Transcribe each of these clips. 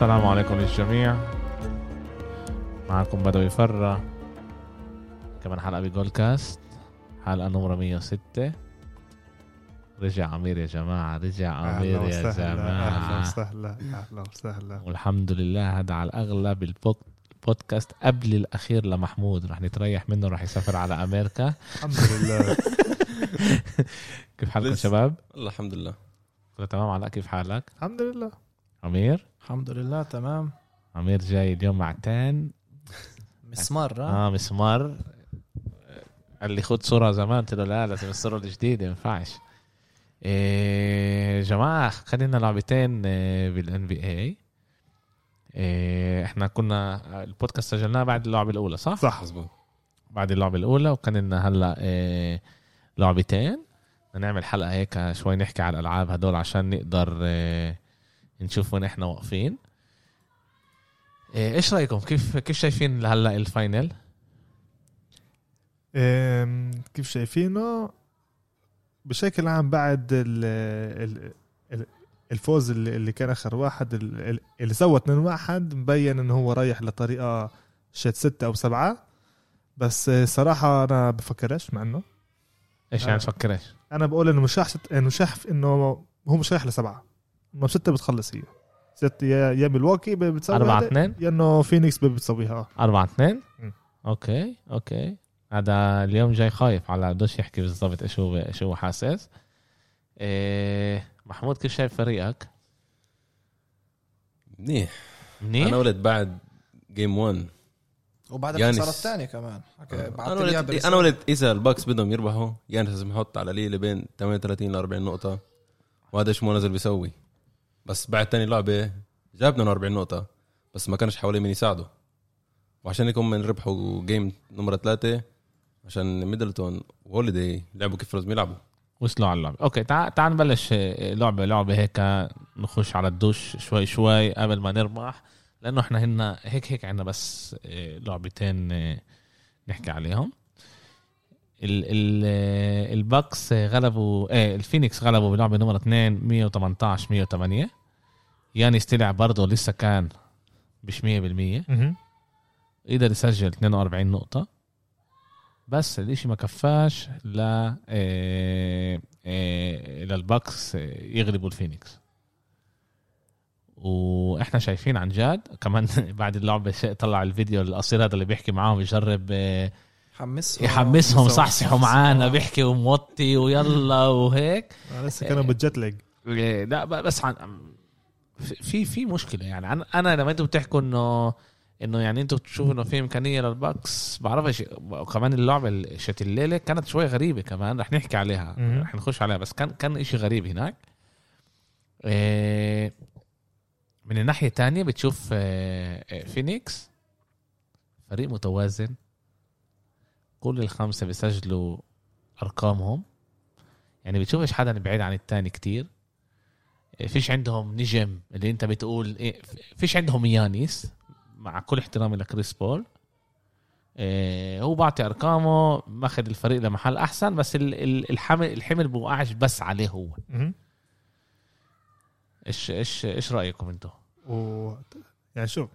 السلام عليكم للجميع. معكم بدوي فرة. كمان حلقة بجول كاست حلقة نمرة 106 رجع عمير يا جماعة رجع عمير يا جماعة. وسهلا أهلا وسهلا. والحمد لله هذا على الأغلب البودكاست قبل الأخير لمحمود. رح نتريح منه رح يسافر على أمريكا. الحمد لله. كيف حالكم. شباب؟ والله الحمد لله. كله تمام علاء؟ كيف حالك؟ الحمد لله. عمير؟ الحمد لله تمام. عمير جاي اليوم مع تان. مسمار ها؟ آه مسمار. قال لي خد صورة زمان قلت له لا لازم الصورة الجديدة ما ينفعش. إيه جماعة خلينا لعبتين بالان بي اي إحنا كنا البودكاست سجلناه بعد اللعبة الأولى صح؟ صح مزبوط بعد اللعبة الأولى وكان لنا هلأ إيه لعبتين. بدنا نعمل حلقة هيك شوي نحكي على الألعاب هدول عشان نقدر إيه نشوف وين إحنا واقفين إيه إيش رأيكم كيف كيف شايفين هلا الفاينل؟ كيف شايفينه بشكل عام بعد ال ال ال- الفوز اللي اللي كان آخر واحد ال- ال- اللي سوى 2 واحد مبين إنه هو رايح لطريقة شت ستة أو سبعة بس صراحة أنا بفكرش مع إنه إيش آه. يعني تفكرش؟ أنا بقول إنه مش راح. انه شايف إنه هو مش رايح لسبعة انه ستة بتخلص هي. ست يا يا ميلواكي بتسوي أربعة هذا، اثنين؟ يا إنه فينيكس بتسويها. أربعة اثنين؟ مم. أوكي أوكي. هذا اليوم جاي خايف على بدوش يحكي بالضبط إيش هو إيش هو حاسس. إيه محمود كيف شايف فريقك؟ منيح. منيح؟ أنا ولد بعد game 1 وبعد يانس. الخسارة الثانية كمان. أنا ولد أنا ولد إذا الباكس بدهم يربحوا يانس لازم يحط على ليلة بين 38 ل 40 نقطة وهذا إيش مو نزل بيسوي. بس بعد تاني لعبة جاب 42 نقطة بس ما كانش حواليه مين يساعده. وعشان هيك هم ربحوا game نمرة ثلاثة عشان ميدلتون وهوليدي لعبوا كيف لازم يلعبوا. وصلوا على اللعبة. أوكي تعال تعال نبلش إيه، لعبة لعبة هيك نخش على الدوش شوي شوي قبل ما نربح لأنه إحنا هنا هيك هيك عندنا بس إيه، لعبتين إيه، نحكي عليهم. آه، الباكس غلبوا إيه الفينيكس غلبوا بلعبة نمرة 2 118 108 يانيس طلع برضه لسه كان مش 100% مهم. قدر يسجل 42 نقطة. بس الإشي ما كفاش ل آه، آه، للباكس آه، يغلبوا الفينيكس وإحنا شايفين عن جد كمان بعد اللعبة طلع الفيديو القصير هذا اللي بيحكي معاهم يجرب آه، حمسهم يحمسهم صح- صحصحوا معانا بيحكي وموطي ويلا وهيك. لسه كانوا بالجتلج إيه، لا بس عن في في مشكلة يعني. أنا أنا لما أنتم بتحكوا إنه إنه يعني أنتم بتشوفوا إنه في إمكانية للباكس بعرفش وكمان اللعبة اللي شت الليلة كانت شوي غريبة كمان رح نحكي عليها. رح نخش عليها بس كان كان إشي غريب هناك. إيه، من الناحية الثانية بتشوف آه، آه، فينيكس فريق متوازن. كل الخمسة بيسجلوا أرقامهم. يعني بتشوفش حدا بعيد عن التاني كتير. فيش عندهم نجم اللي أنت بتقول إيه فيش عندهم يانيس مع كل احترامي لكريس بول. إيه هو بعطي أرقامه ماخذ الفريق لمحل أحسن بس ال- ال- الحمل الحمل بوقعش بس عليه هو. إيش إيش إيش رأيكم أنتم و يعني شوف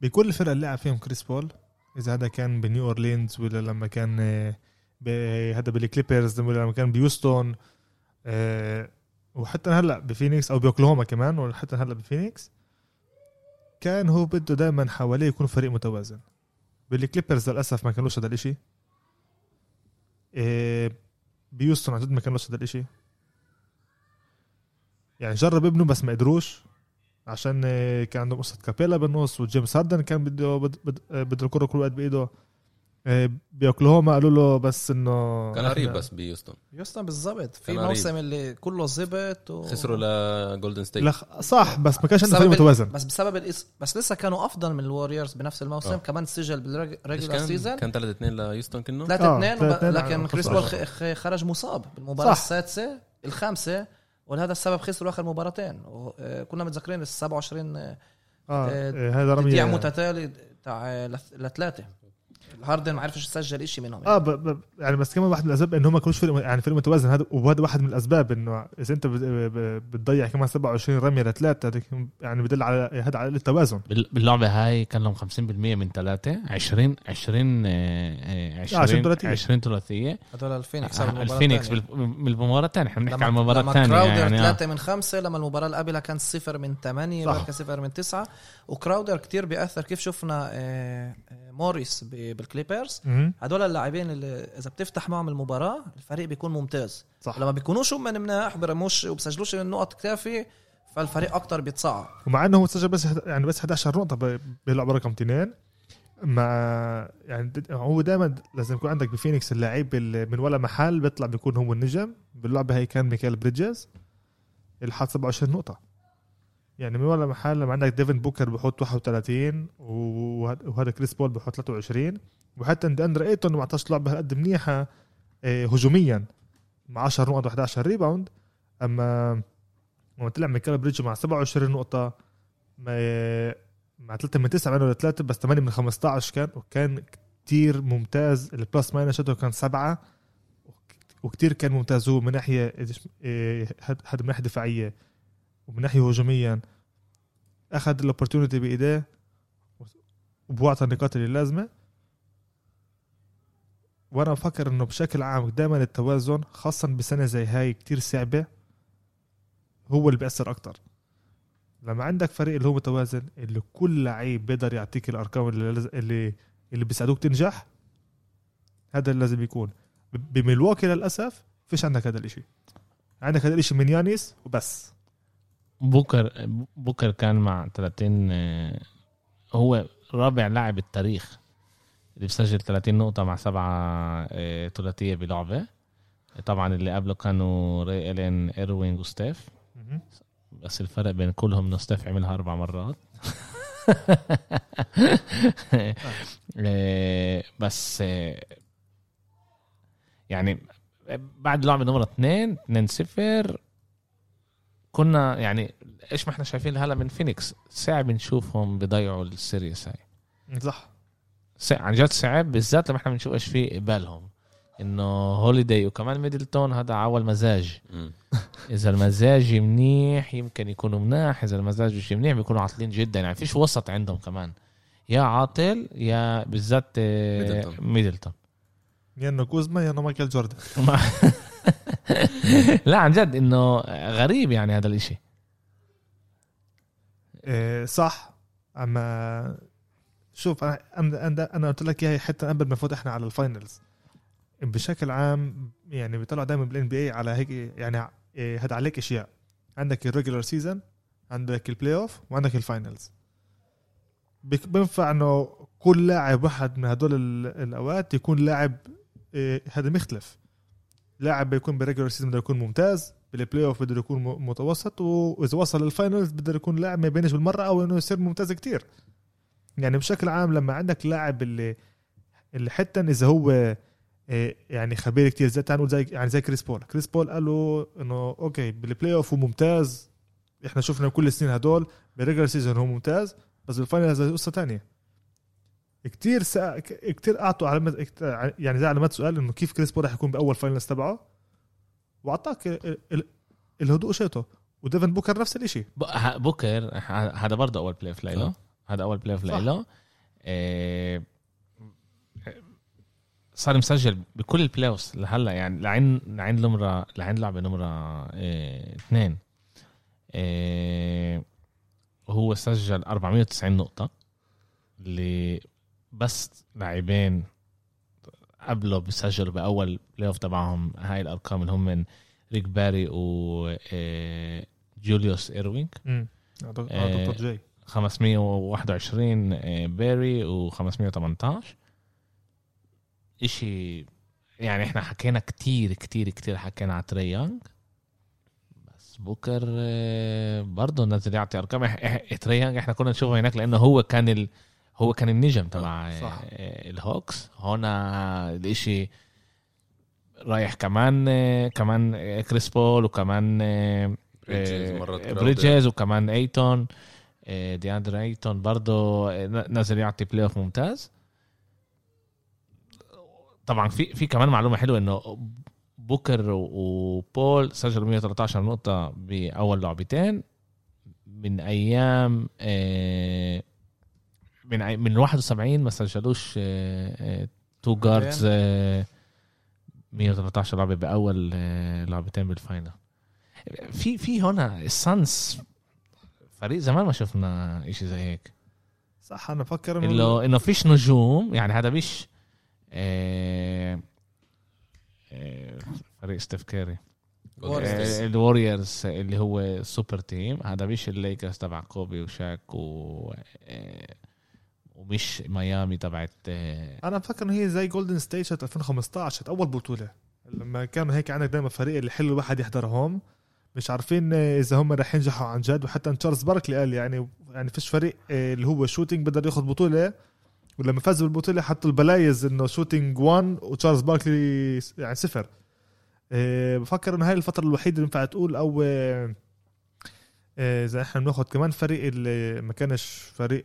بكل الفرق اللي لعب فيهم كريس بول إذا هذا كان بنيو أورلينز ولا لما كان آه، هذا بالكليبرز ولا لما كان بهيوستن آه، وحتى هلأ بفينيكس أو بأوكلاهوما كمان وحتى هلأ بفينيكس كان هو بده دائما حواليه يكون فريق متوازن. بالكليبرز للأسف ما كانوش هذا الإشي. آه، بهيوستن عن جد ما كانوش هذا الإشي. يعني جرب ابنه بس ما قدروش. عشان آه، كان عندهم قصة كابيلا بالنص وجيمس هاردن كان بده بد- بد- آه، بده الكرة كل وقت بإيده. آه، بأوكلاهوما قالوا له بس إنه كان قريب بس بيوستون يوستن بالضبط. في. موسم اللي كله زبط و... خسروا لجولدن ستيت لا صح بس ما كانش عنده فريق متوازن. بس بسبب الإس... بس لسه كانوا أفضل من الوريورز بنفس الموسم. آه. كمان سجل بالريجولار كان؟ سيزون كان 3 2 ليوستون كنه؟ 3 آه، 2 3-2 لكن كريس. بول خ- خ- خرج مصاب بالمباراة. السادسة الخامسة. ولهذا السبب خسروا آخر مباراتين. آه، كنا متذكرين ال 27 آه آه، آه، هذا تضييع رمي متتالي تاع لثلاثه هاردن ما عرفش يسجل إشي منهم آه ب... ب... يعني بس كمان واحد من الأسباب انه هم ما كانوش فريق يعني فريق متوازن. هذا وهذا واحد من الأسباب إنه إذا أنت بتضيع كمان 27 رمية لثلاثة هذا يعني بدل على هذا على التوازن. بال- باللعبة هاي كان لهم 50% من ثلاثة. 20 20 آه، آه، 20 20 ثلاثية. 20 ثلاثية. هدول الفينيكس آه، الفينيكس بال- من المباراه الثانية. إحنا بنحكي عن المباراة الثانية يعني آه. ثلاثة من خمسة لما المباراة اللي قبلها كان صفر من كان صفر من تسعة. وكراودر كتير بيأثر. كيف شفنا آه، آه، موريس بالكليبرز. هدول اللاعبين اللي إذا بتفتح معهم المباراة الفريق بيكون ممتاز. صح. لما بيكونوش هم مناح برموش وبسجلوش النقط كافية فالفريق أكتر بيتصعب ومع إنه هو سجل بس يعني بس 11 نقطة ب- بيلعب رقم اثنين. مع يعني هو دائما لازم يكون عندك بفينيكس اللاعب اللي من ولا محل بيطلع بيكون هو النجم. باللعبة هي كان ميكال بريدجز اللي حط 27 نقطة. يعني من ولا محل لما عندك ديفن بوكر بحط 31 وهذا كريس بول بحط 23 وحتى دياندر أيتون ما اعطاش لعبة قد منيحة آه، هجوميا مع 10 نقط و11 rebound أما لما طلع ميكال بريدج مع 27 نقطة مع 3 من 9 منه لثلاثة بس 8 من 15 كان وكان كتير ممتاز. ال plus minus شيته كان سبعة وكتير كان ممتاز. هو من ناحية إيه، هاد هاد من ناحية دفاعية. ومن ناحية هجوميا أخذ ال opportunity بإيديه وأعطى النقاط اللي لازمة. وأنا بفكر إنه بشكل عام دائما التوازن خاصة بسنة زي هاي كتير صعبة هو اللي بيأثر أكتر. لما عندك فريق اللي هو متوازن اللي كل لعيب بيقدر يعطيك الأرقام اللي اللي اللي بيساعدوك تنجح هذا اللي لازم يكون. بملواكي للأسف فيش عندك هذا الإشي. عندك هذا الإشي من يانيس وبس. بوكر بوكر كان مع 30 آه، هو رابع لاعب بالتاريخ اللي بسجل 30 نقطة مع سبعة آه، ثلاثية بلعبة. طبعا اللي قبله كانوا ري إلين إيروينج وستيف. بس الفرق بين كلهم إنه ستيف عملها أربع مرات. آه، بس يعني بعد لعبة نمرة اثنين 2 0 كنا يعني إيش ما إحنا شايفين هلا من فينيكس صعب نشوفهم بيضيعوا ال series هاي. صح. صع- عن جد صعب بالذات لما إحنا بنشوف إيش في قبالهم إنه هوليداي وكمان ميدلتون هذا على مزاج. إذا المزاج منيح يمكن يكونوا مناح إذا المزاج مش منيح بيكونوا عاطلين جدا. يعني فيش وسط عندهم كمان. يا عاطل يا بالذات آه، ميدلتون. ميدلتون. يا إنه كوزما يا إنه مايكل جوردن. لا عن جد إنه غريب يعني هذا الإشي. إيه صح. أما شوف أنا أنا قلت لك إياها حتى قبل ما نفوت إحنا على ال finals بشكل عام يعني بيطلعوا دائما بال NBA على هيك يعني إيه هذا عليك أشياء. عندك ال regular season عندك ال playoff وعندك ال finals بينفع إنه كل لاعب واحد من هدول ال- الأوقات يكون لاعب إيه هذا مختلف. لاعب بيكون بال regular season بده يكون ممتاز بال playoff بده يكون متوسط وإذا وصل لل finals بده يكون لاعب ما يبينش بالمرة أو إنه يصير ممتاز كتير. يعني بشكل عام لما عندك لاعب اللي اللي حتى إذا هو إيه، يعني خبير كتير زي تعال زي يعني زي كريس بول. كريس بول قال له إنه okay بال playoff هو ممتاز إحنا شفنا كل السنين هدول بال regular season هو ممتاز بس بال finals قصة تانية. كتير سأ... ك- كتير أعطوا علامات يعني زي علامات سؤال إنه كيف كريس بول رح يكون بأول finals تبعه. وأعطاك ال- ال- الهدوء شيته وديفن بوكر نفس ه- بوكر ه- هذا برضه أول playoff صح. هذا أول playoff آه، صار مسجل بكل ال playoffs لهلا يعني لعين لعين نمرة لعين لعبة نمرة آه، اثنين. آه، هو سجل 490 نقطة اللي بس لاعبين قبله بيسجلوا بأول playoff تبعهم. هاي الأرقام اللي هم من ريك باري و آه، جوليوس امم دكتور آه، دكتور جاي. 521 آه، بيري و518 إشي يعني إحنا حكينا كتير كتير كتير حكينا على تري يونغ. بس بوكر آه، برضه نزل يعطي أرقام. إح- إح- تري يونغ إحنا كنا نشوفه هناك لأنه هو كان ال... هو كان النجم تبع آه، الهوكس. هنا الإشي رايح كمان آه، كمان كريس بول وكمان آه، بريدجز وكمان أيتون دياندر أيتون برضه نزل يعطي playoff ممتاز. طبعا في في كمان معلومة حلوة إنه بوكر وبول سجلوا 113 نقطة بأول لعبتين من أيام من من 71 ما سجلوش two guards 113 لعبة بأول آه، لعبتين بال final في في هنا السانز فريق زمان ما شفنا إشي زي هيك. صح أنا بفكر إنه إنه إنه فيش نجوم يعني هذا مش آه، آه، فريق ستيف كاري State. الوريورز اللي هو super team هذا مش الليكرز تبع كوبي وشاك و آه، ومش ميامي تبعت آه، أنا بفكر انه هي زي جولدن ستيت سنه 2015 كانت أول بطولة. لما كانوا هيك عندك دائما فريق اللي حلو الواحد يحضرهم. مش عارفين آه، إذا هم رح ينجحوا عن جد وحتى تشارلز باركلي قال يعني يعني فيش فريق آه، اللي هو shooting بقدر ياخذ بطولة. ولما فازوا بالبطولة حطوا ال plays إنه shooting 1 وتشارلز باركلي يعني صفر. بفكر انه هاي الفترة الوحيدة اللي ينفع تقول أو إذا إحنا بناخذ كمان فريق اللي ما كانش فريق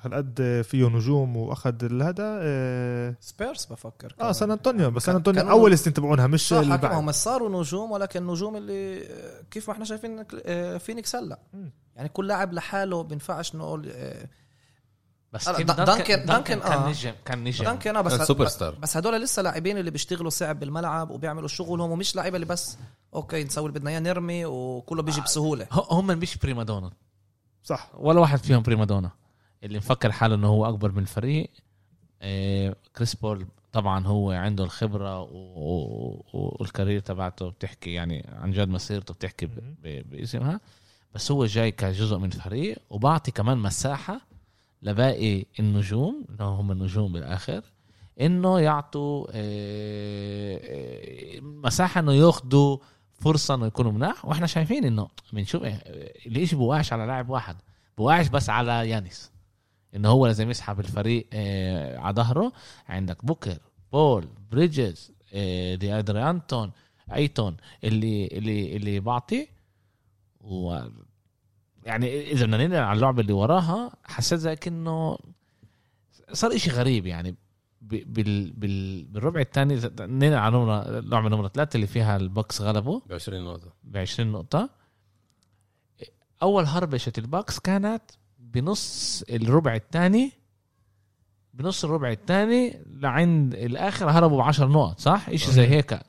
هالقد فيه نجوم وأخذ هذا آه, سبيرز بفكر آه سان أنطونيو بس سان أنطونيو أول سنه تبعونها مش صح اللي بعد. هم صاروا نجوم ولكن نجوم اللي آه، كيف ما إحنا شايفين آه، فينيكس هلا. يعني كل لاعب لحاله بينفعش نقول آه، بس دانكن- دانكن، كان آه. نجم كان نجم دانكن آه، بس سوبر ستار. بس هدول لسه لاعبين اللي بيشتغلوا صعب بالملعب وبيعملوا شغلهم ومش لعيبة اللي بس okay نسوي اللي بدنا إياه نرمي وكله بيجي بسهولة هم مش prima donna صح ولا واحد فيهم prima donna اللي مفكر حاله إنه هو أكبر من الفريق آه، كريس بول طبعا هو عنده الخبرة وال career تبعته بتحكي يعني عن جد مسيرته بتحكي باسمها. بس هو جاي كجزء من الفريق وبعطي كمان مساحة لباقي النجوم اللي هم النجوم بالآخر إنه يعطوا آه، آه، مساحة إنه ياخذوا فرصة إنه يكونوا مناح. وإحنا شايفين إنه بنشوف ليش بوقعش على لاعب واحد بوقعش بس على يانس انه هو لازم يسحب الفريق آه، على ظهره. عندك بوكر بول بريدجز آه، دياندري أيتون أيتون اللي اللي اللي بعطي. و يعني إذا بدنا ننقل على اللعبة اللي وراها حسيت زي كأنه صار إشي غريب يعني. بال بال بالربع الثاني ننقل على نمرة اللعبه نمرة ثلاثة اللي فيها الباكس غلبوا. ب 20 نقطة. ب 20 نقطة. أول هربشة الباكس كانت بنص الربع الثاني بنص الربع الثاني لعند الآخر هربوا ب 10 نقط صح؟ إشي زي هيك.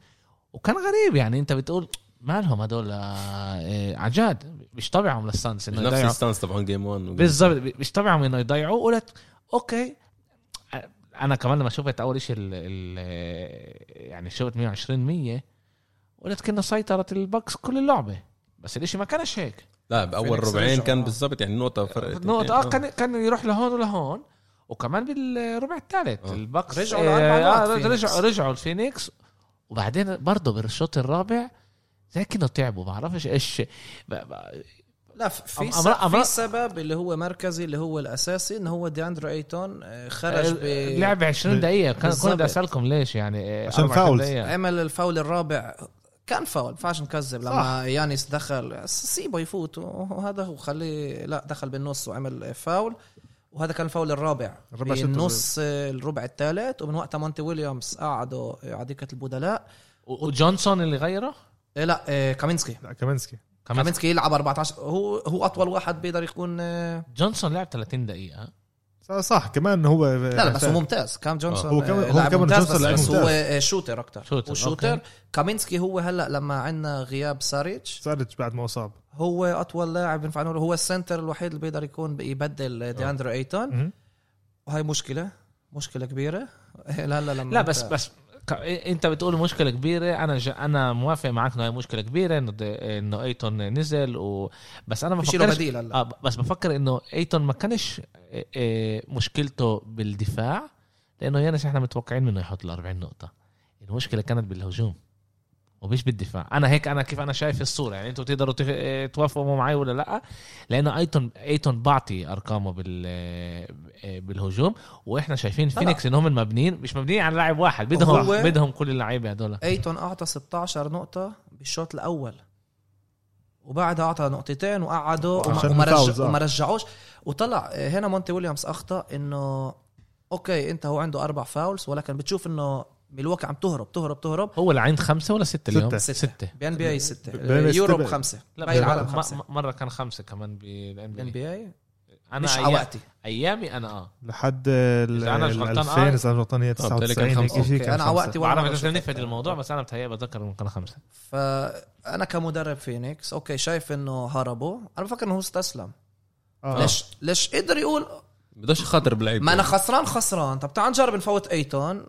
وكان غريب يعني أنت بتقول مالهم هدول آه، عن جد. مش طبعهم السانز إنه نفس السانز تبعون game 1 بالضبط. مش طبعهم إنه يضيعوا. قلت okay. أنا كمان لما شفت أول شيء يعني شفت 120 100 قلت كنا سيطرت الباكس كل اللعبة. بس الإشي ما كانش هيك. لا بأول ربعين. كان بالضبط يعني نقطة فرق نقطة آه كان كان يروح لهون ولهون وكمان بالربع الثالث آه. الباكس رجعوا آه. رجعوا رجعوا الفينيكس وبعدين برضه بالشوط الرابع زي كانوا تعبوا ما بعرفش إيش ب- ب- لا في أم- س- أمر- في سبب اللي هو مركزي اللي هو الأساسي انه هو دياندري أيتون آه، خرج ب... لعب 20 ب- دقيقة كان كنت أسألكم ليش يعني آه، عشان 24 fouls. دقيقة. عمل الفاول الرابع كان فاول ما ينفعش نكذب. صح. لما يانيس دخل سيبه يفوت وهذا هو خليه لا دخل بالنص وعمل فاول. وهذا كان الفاول الرابع. الربع النص الربع الثالث ومن وقتها مونتي ويليامز قعدوا على دكه البدلاء وجونسون اللي غيره؟ إيه لا إيه، كامينسكي. لا كامنسكي كمان كامينسكي يلعب 14 هو هو أطول واحد بيقدر يكون آه، جونسون لعب 30 دقيقة. صح, كمان هو لا لا بس هو ممتاز. كام جونسون هو كمان- آه، هو لاعب كمان ممتاز جونسون بس, بس هو ممتاز. آه، shooter أكثر shooter، هو shooter. okay. كامينسكي هو هلا لما عندنا غياب ساريتش. ساريتش بعد ما اصاب هو أطول لاعب ينفع نقول هو ال center الوحيد اللي بيقدر يكون يبدل دياندري أيتون. وهي مشكلة مشكلة كبيرة. لا لا لما لا بس بس انت بتقول مشكلة كبيرة أنا ج... أنا موافق معك إنه هي مشكلة كبيرة إنه إنه أيتون نزل و... بس أنا ما بفكرش بديل هلا. آه بس بفكر إنه أيتون ما كانش مشكلته بالدفاع لأنه يانس إحنا متوقعين منه يحط ال 40 نقطة. المشكلة كانت بالهجوم. ومش بالدفاع. أنا هيك أنا كيف أنا شايف الصورة. يعني أنتوا تقدروا تف- توافقوا معي ولا لأ؟ لأنه أيتون أيتون بعطي أرقامه بال بالهجوم وإحنا شايفين فينيكس إنهم مبنيين مش مبنيين على لاعب واحد. بدهم هو- بدهم كل اللعيبة هدول. أيتون أعطى 16 نقطة بالشوط الأول وبعدها أعطى نقطتين وقعدوا وما, آه. وما رجعوش. وطلع هنا مونتي ويليامز أخطأ إنه okay أنت هو عنده أربع fouls ولكن بتشوف إنه ميلواكي عم تهرب تهرب تهرب. هو اللي عند خمسة ولا ستة اليوم؟ ستة. ستة. بال NBA ستة. Europe ستة- خمسة لا باقي العالم خمسة. م- مرة كان خمسة كمان بال NBA. أنا مش أيام- على وقتي أيامي أنا آه. لحد ال إذا أنا مش غلطان، 2000 آه. إذا أنا غلطان هي بالتالي كان 99 هيك خمسة. شيء okay، كان أنا على خمسة. وقتي ولا بعرف مرة اذا نفد حتى. الموضوع بس أنا بتهيأ بتذكر إنه كان خمسة. فأنا كمدرب فينيكس okay شايف إنه هربوا. أنا بفكر إنه هو استسلم. آه. ليش ليش قدر يقول بدوش يخاطر بلعيب ما أنا خسران خسران. طب تعال نجرب نفوت أيتون.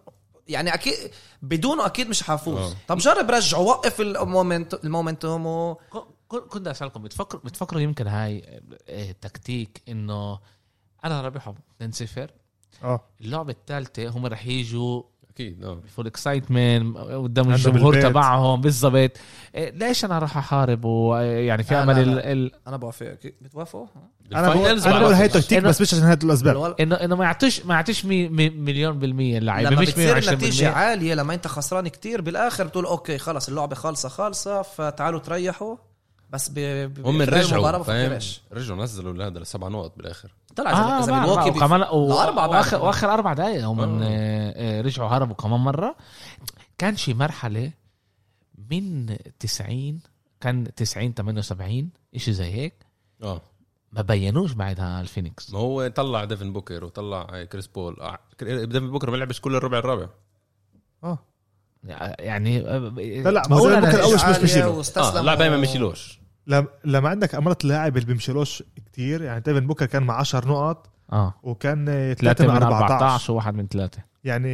يعني أكيد بدونه أكيد مش حافوز آه. طب جرب رجع وقف ال moment ال momentum و... ك- ك- كنت أسألكم بتفكروا بتفكروا يمكن هاي آه، تكتيك إنه أنا رابحهم 2-0 آه اللعبة الثالثه هم رح يجوا أكيد آه. full excitement قدام الجمهور. تبعهم بالضبط. إيه، ليش أنا راح أحارب؟ ويعني في امل ال... ال... أنا بوافق بتوافقوا؟ أنا بقول أنا بقول هي. تكتيك بس مش عشان هذه الأسباب. انه انه ما يعطيش ما يعطيش مي... مي... مليون بالمية اللعيبه لما مش بتصير 120% النتيجة عالية لما أنت خسران كتير بالآخر بتقول okay خلص اللعبة خالصة خالصة فتعالوا تريحوا. بس ب... ب- هم رجعوا رجعوا نزلوا هذا السبع نقط بالآخر. طلع آه اذا بعرف. وكمان و... واخر وآخر أربع دقائق هم آه. آه. آه رجعوا هربوا كمان مرة. كان شي مرحلة من 90 كان 90 78 شيء زي هيك. آه. ما بينوش بعدها الفينيكس. ما هو طلع ديفن بوكر وطلع كريس بول. آه، ديفن بوكر ما لعبش كل الربع الرابع. آه. يعني لا لا ما هو ممكن أول مش واستسلم آه لا دايما و- ما يشيلوش لما لما عندك أمارات اللاعب اللي بيمشيلوش كتير يعني ديفن بوكر كان مع 10 نقط آه. وكان 3 ثلاثة من من 14 14 وواحد من ثلاثة يعني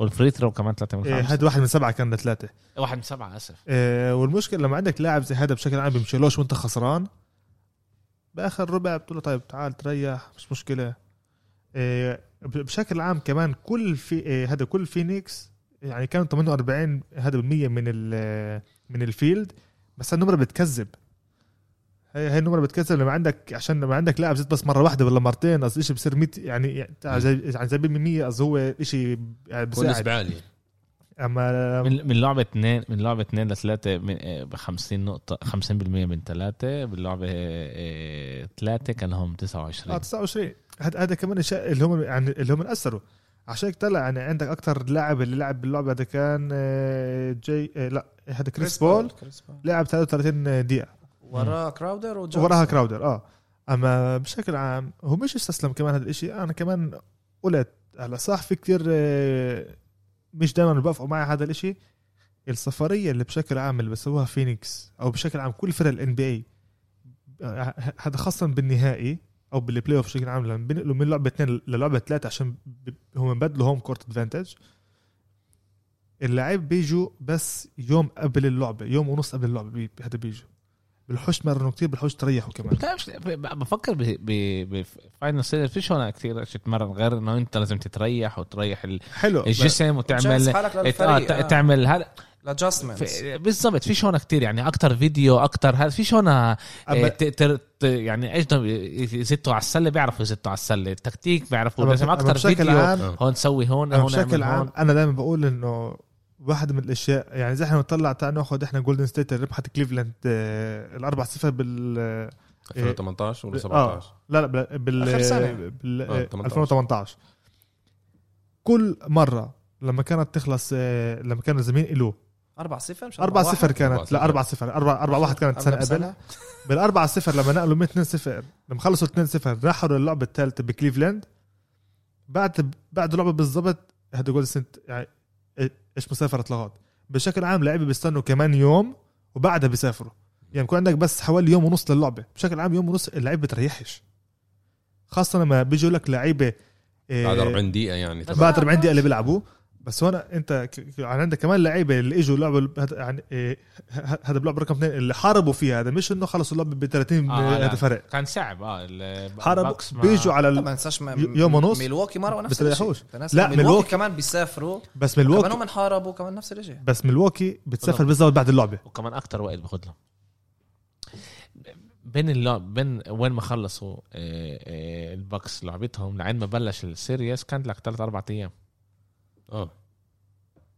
وال free throw كمان ثلاثة من إيه، خمسة. هذا واحد من سبعة كان لثلاثه واحد من سبعة آسف. إيه، والمشكلة لما عندك لاعب زي هذا بشكل عام بيمشيلوش وانت خسران بآخر ربع بتقول له طيب تعال تريح مش مشكلة. إيه، ب- بشكل عام كمان كل في إيه، هذا كل فينيكس يعني كانوا 48 هذا بالمية من ال- من الفيلد بس النمرة بتكذب. هي هي النمرة بتكذب لما عندك عشان لما عندك لاعب زيت بس مرة واحدة ولا مرتين قصدي شيء بصير 100 يعني يعني زي يعني زي 100 قصدي هو شيء يعني بساعد نسبة عالية أما من من لعبة اثنين من لعبة اثنين لثلاثة من ب 50 نقطة 50% من ثلاثة باللعبة آه، ثلاثة كان هم آه 29 29 هذا هذا كمان الشيء اللي هم يعني اللي هم أثروا. عشان هيك طلع يعني عندك أكثر لاعب اللي لعب باللعبة هذا كان آه، جاي آه، لا هذا كريس بول كريس بول. لعب 33 دقيقة. وراه كراودر وجونسون. وراها كراودر آه. أما بشكل عام هو مش استسلم كمان هذا الإشي. أنا كمان قلت هلا صح في كتير آه، مش دائما بوافقوا معي هذا الإشي. السفرية اللي بشكل عام اللي بسووها فينيكس أو بشكل عام كل فرق ال NBA هذا خاصه بالنهائي أو بال playoff بشكل عام لما بينقلوا من لعبة اثنين للعبة ثلاثة عشان هم بدلوا home court advantage اللعيب بيجوا بس يوم قبل اللعبة يوم ونص قبل اللعبة هذا بيجوا. بلحقوش يتمرنوا كتير بلحقوش يتريحوا كمان. بتعرفش بفكر ب final series فيش هون كثير تتمرن غير إنه أنت لازم تتريح وتريح ال- حلو الجسم وتعمل آه، ت- تعمل هذا. ال adjustments في- بالضبط فيش هون كتير يعني أكتر فيديو أكتر هذا فيش هون آه، يعني إيش يزتوا على السلة بيعرفوا يزتوا على السلة التكتيك بيعرفوا لازم أكتر فيديو عام. هون سوي هون هون بشكل عام هون أنا دائما بقول إنه واحد من الأشياء يعني زي إحنا بنطلع تعال نأخذ إحنا جولدن ستيت اللي ربحت كليفلاند آه، الأربع صفر بال 2018 ولا آه 17 لا لا بال بال, سنة. بال آه، 18. 2018 كل مرة لما كانت تخلص آه، لما كانوا زمين له 4 0 مش 4 0 أربعة كانت. لا صفر. 4 0 4 4 1 كانت سنة قبل. بالأربعة صفر لما نقلوا من 2 0 لما خلصوا 2 0 راحوا للعبة الثالثة بكليفلاند بعد بعد اللعبة بالضبط هذا جول سنت يعني إيه- إيش مسافرة لغات بشكل عام لعيبة بيستنوا كمان يوم وبعدها بيسافروا. يعني بكون عندك بس حوالي يوم ونص للعبة. بشكل عام يوم ونص اللعيبة بتريحش. خاصة لما بيجوا لك لعيبة إيه، بعد 40 دقيقة يعني. بعد 40 دقيقة اللي بيلعبوا بس هون انت يعني عندك كمان لعيبة اللي اجوا لعبوا هذا- يعني إيه، هذا بلعب رقم اثنين اللي حاربوا فيها هذا مش انه خلصوا اللعبة ب 30 آه، لا. هذا فرق كان صعب آه حاربوا بيجوا على. ما ننساش ما- يوم ونص ميلواكي مرة نفس. الشيء لا لا، ميلواكي ميلواكي- كمان بيسافروا بس كمان ملواكي هم انحاربوا كمان نفس الشيء بس ملواكي بتسافر بالضبط بعد اللعبة وكمان أكتر وقت باخذ لهم بين اللعب بين وين ما خلصوا آه، آه، الباكس لعبتهم لعند ما بلش ال series كانت لك ثلاث أربع أيام آه.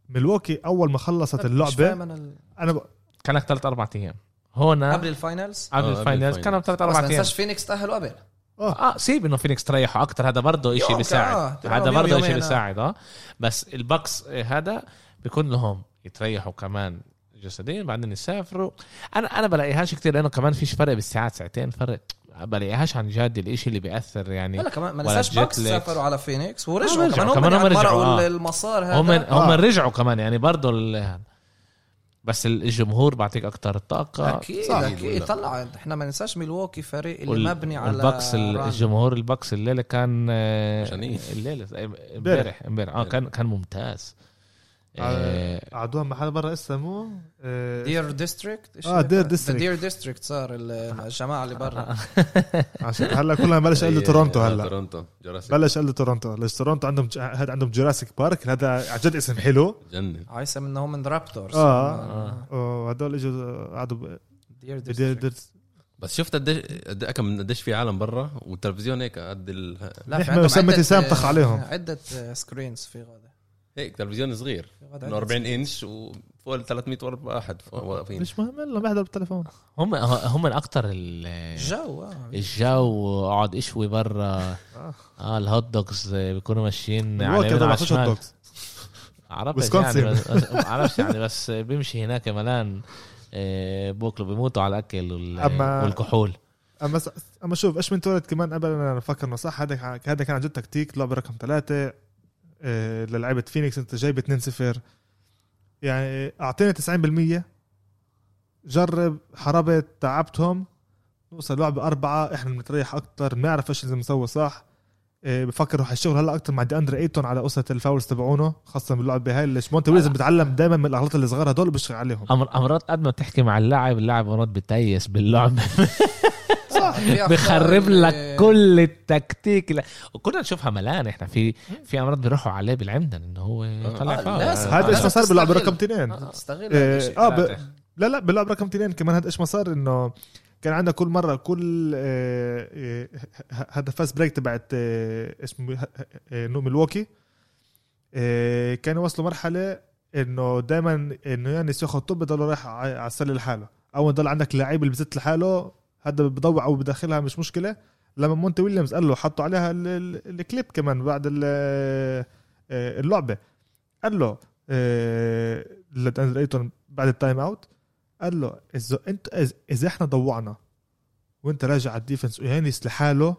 ملواكي أول ما خلصت مش اللعبة فاهم أنا ال- أنا ب... كان لك ثلاث أربع أيام. هون قبل ال finals قبل آه، ال finals. كانوا ثلاث بس أربع ما أيام. ننساش فينيكس تأهلوا قبل. آه. سيب إنه فينيكس تريحوا أكتر. هذا برضه شيء بيساعد. آه، هذا برضه شيء آه. بيساعد آه. بس البكس آه، هذا بيكون لهم يتريحوا كمان جسديا بعدين يسافروا. أنا أنا بلاقيهاش كتير لأنه كمان فيش فرق بالساعات ساعتين فرق. بلاقيهاش عن جد الإشي اللي بيأثر يعني لا كمان ما ننساش ال jet lag. سافروا على فينيكس آه، ورجعوا رجعوا. كمان هم كمان هم يعني رجعوا، آه. المسار هم هذا هم آه. رجعوا كمان يعني برضه ال- بس الجمهور بعطيك أكتر طاقه أكيد. أكيد. طلع إحنا ما ننساش ميلواكي فريق اللي وال- مبني على والبكس ال- run. الجمهور البكس الليلة كان آه،. الليلة امبارح امبارح آه كان كان ممتاز آه، قعدوها محل برا اسمه آه، Deer District آه، دير district. دير ديستريكت صار ال- الجماعة اللي برا. عشان هلا كلها بلش قال تورونتو آه، هلا. تورونتو Jurassic بلش قال تورونتو. ليش تورونتو عندهم هذا عندهم Jurassic Park هذا عن جد اسم حلو. جنن. عايسة منهم من رابتورز آه. وهدول إجوا قعدوا Deer District بس شفت قديش قد كم من قديش في عالم برا؟ والتلفزيون هيك قد ال... لا في عدة- اتسام طخ عليهم. عدة سكرينز في غدا هيك تلفزيون صغير. في غدا إنه عدة 40 screens. انش وفوق ال 300 واحد. واقفين. مش مهم الا بيحضر بالتليفون. هم هم من أكتر الجو آه. الجو اقعد اشوي برا. آه. الهوت دوجز بيكونوا ماشيين على الواقع اليمين ده على ما هوت عرفت. يعني بس يعني بس بيمشي هناك ملان. آه، بوكلوا بيموتوا على الأكل وال- أما- والكحول. أما. أما شوف إيش من تولد كمان قبل أنا بفكر إنه صح؟ هذا هذا كان عن جد تكتيك لعبه رقم ثلاثة. آه، للعيبة فينيكس. انت جايب 2-0 يعني اعطيني 90% جرب حربت تعبتهم. نوصل لعبه اربعه إحنا بنتريح أكثر بنعرف إيش لازم نسوي صح. آه، بفكر رح يشتغل هلا أكثر مع دي أندري إيتون على قصه ال fouls تبعونه خاصة باللعبه هاي ليش مونتي ويليامز بتعلم دائما من الأغلاط الصغار هدول بيشتغل عليهم. أمر أمرات قد ما تحكي مع اللاعب اللاعب مرات بتيس أخطاء بخرب لك كل التكتيك. لا. وكنا نشوفها ملان. إحنا في في امرات بيروحوا عليه بالعمدن إنه هو يطلع آه، فاول لازم. هذا إيش ما صار باللعبه تستغل. رقم اثنين تستغل. آه، هذا الشيء. آه ب... لا لا باللعب رقم اثنين كمان هذا إيش ما صار إنه كان عندنا كل مرة كل آه، آه، هذا fast break تبعت آه، اسمه آه، آه، كانوا وصلوا مرحلة إنه دائما إنه يانس ياخذ طب بضل رايح ع- على السلة لحاله. أول ضل عندك لعيب اللي بزت لحاله هذا بضوع أو بدخلها مش مشكلة لما مونتي ويليامز قال له حطوا عليها ال- ال- الكليب كمان بعد آه، اللعبة قال له آه، لأندري أيتون بعد ال time out قال له إذا انت اذا إحنا ضوعنا وأنت راجع على ال defense ويانيس لحاله.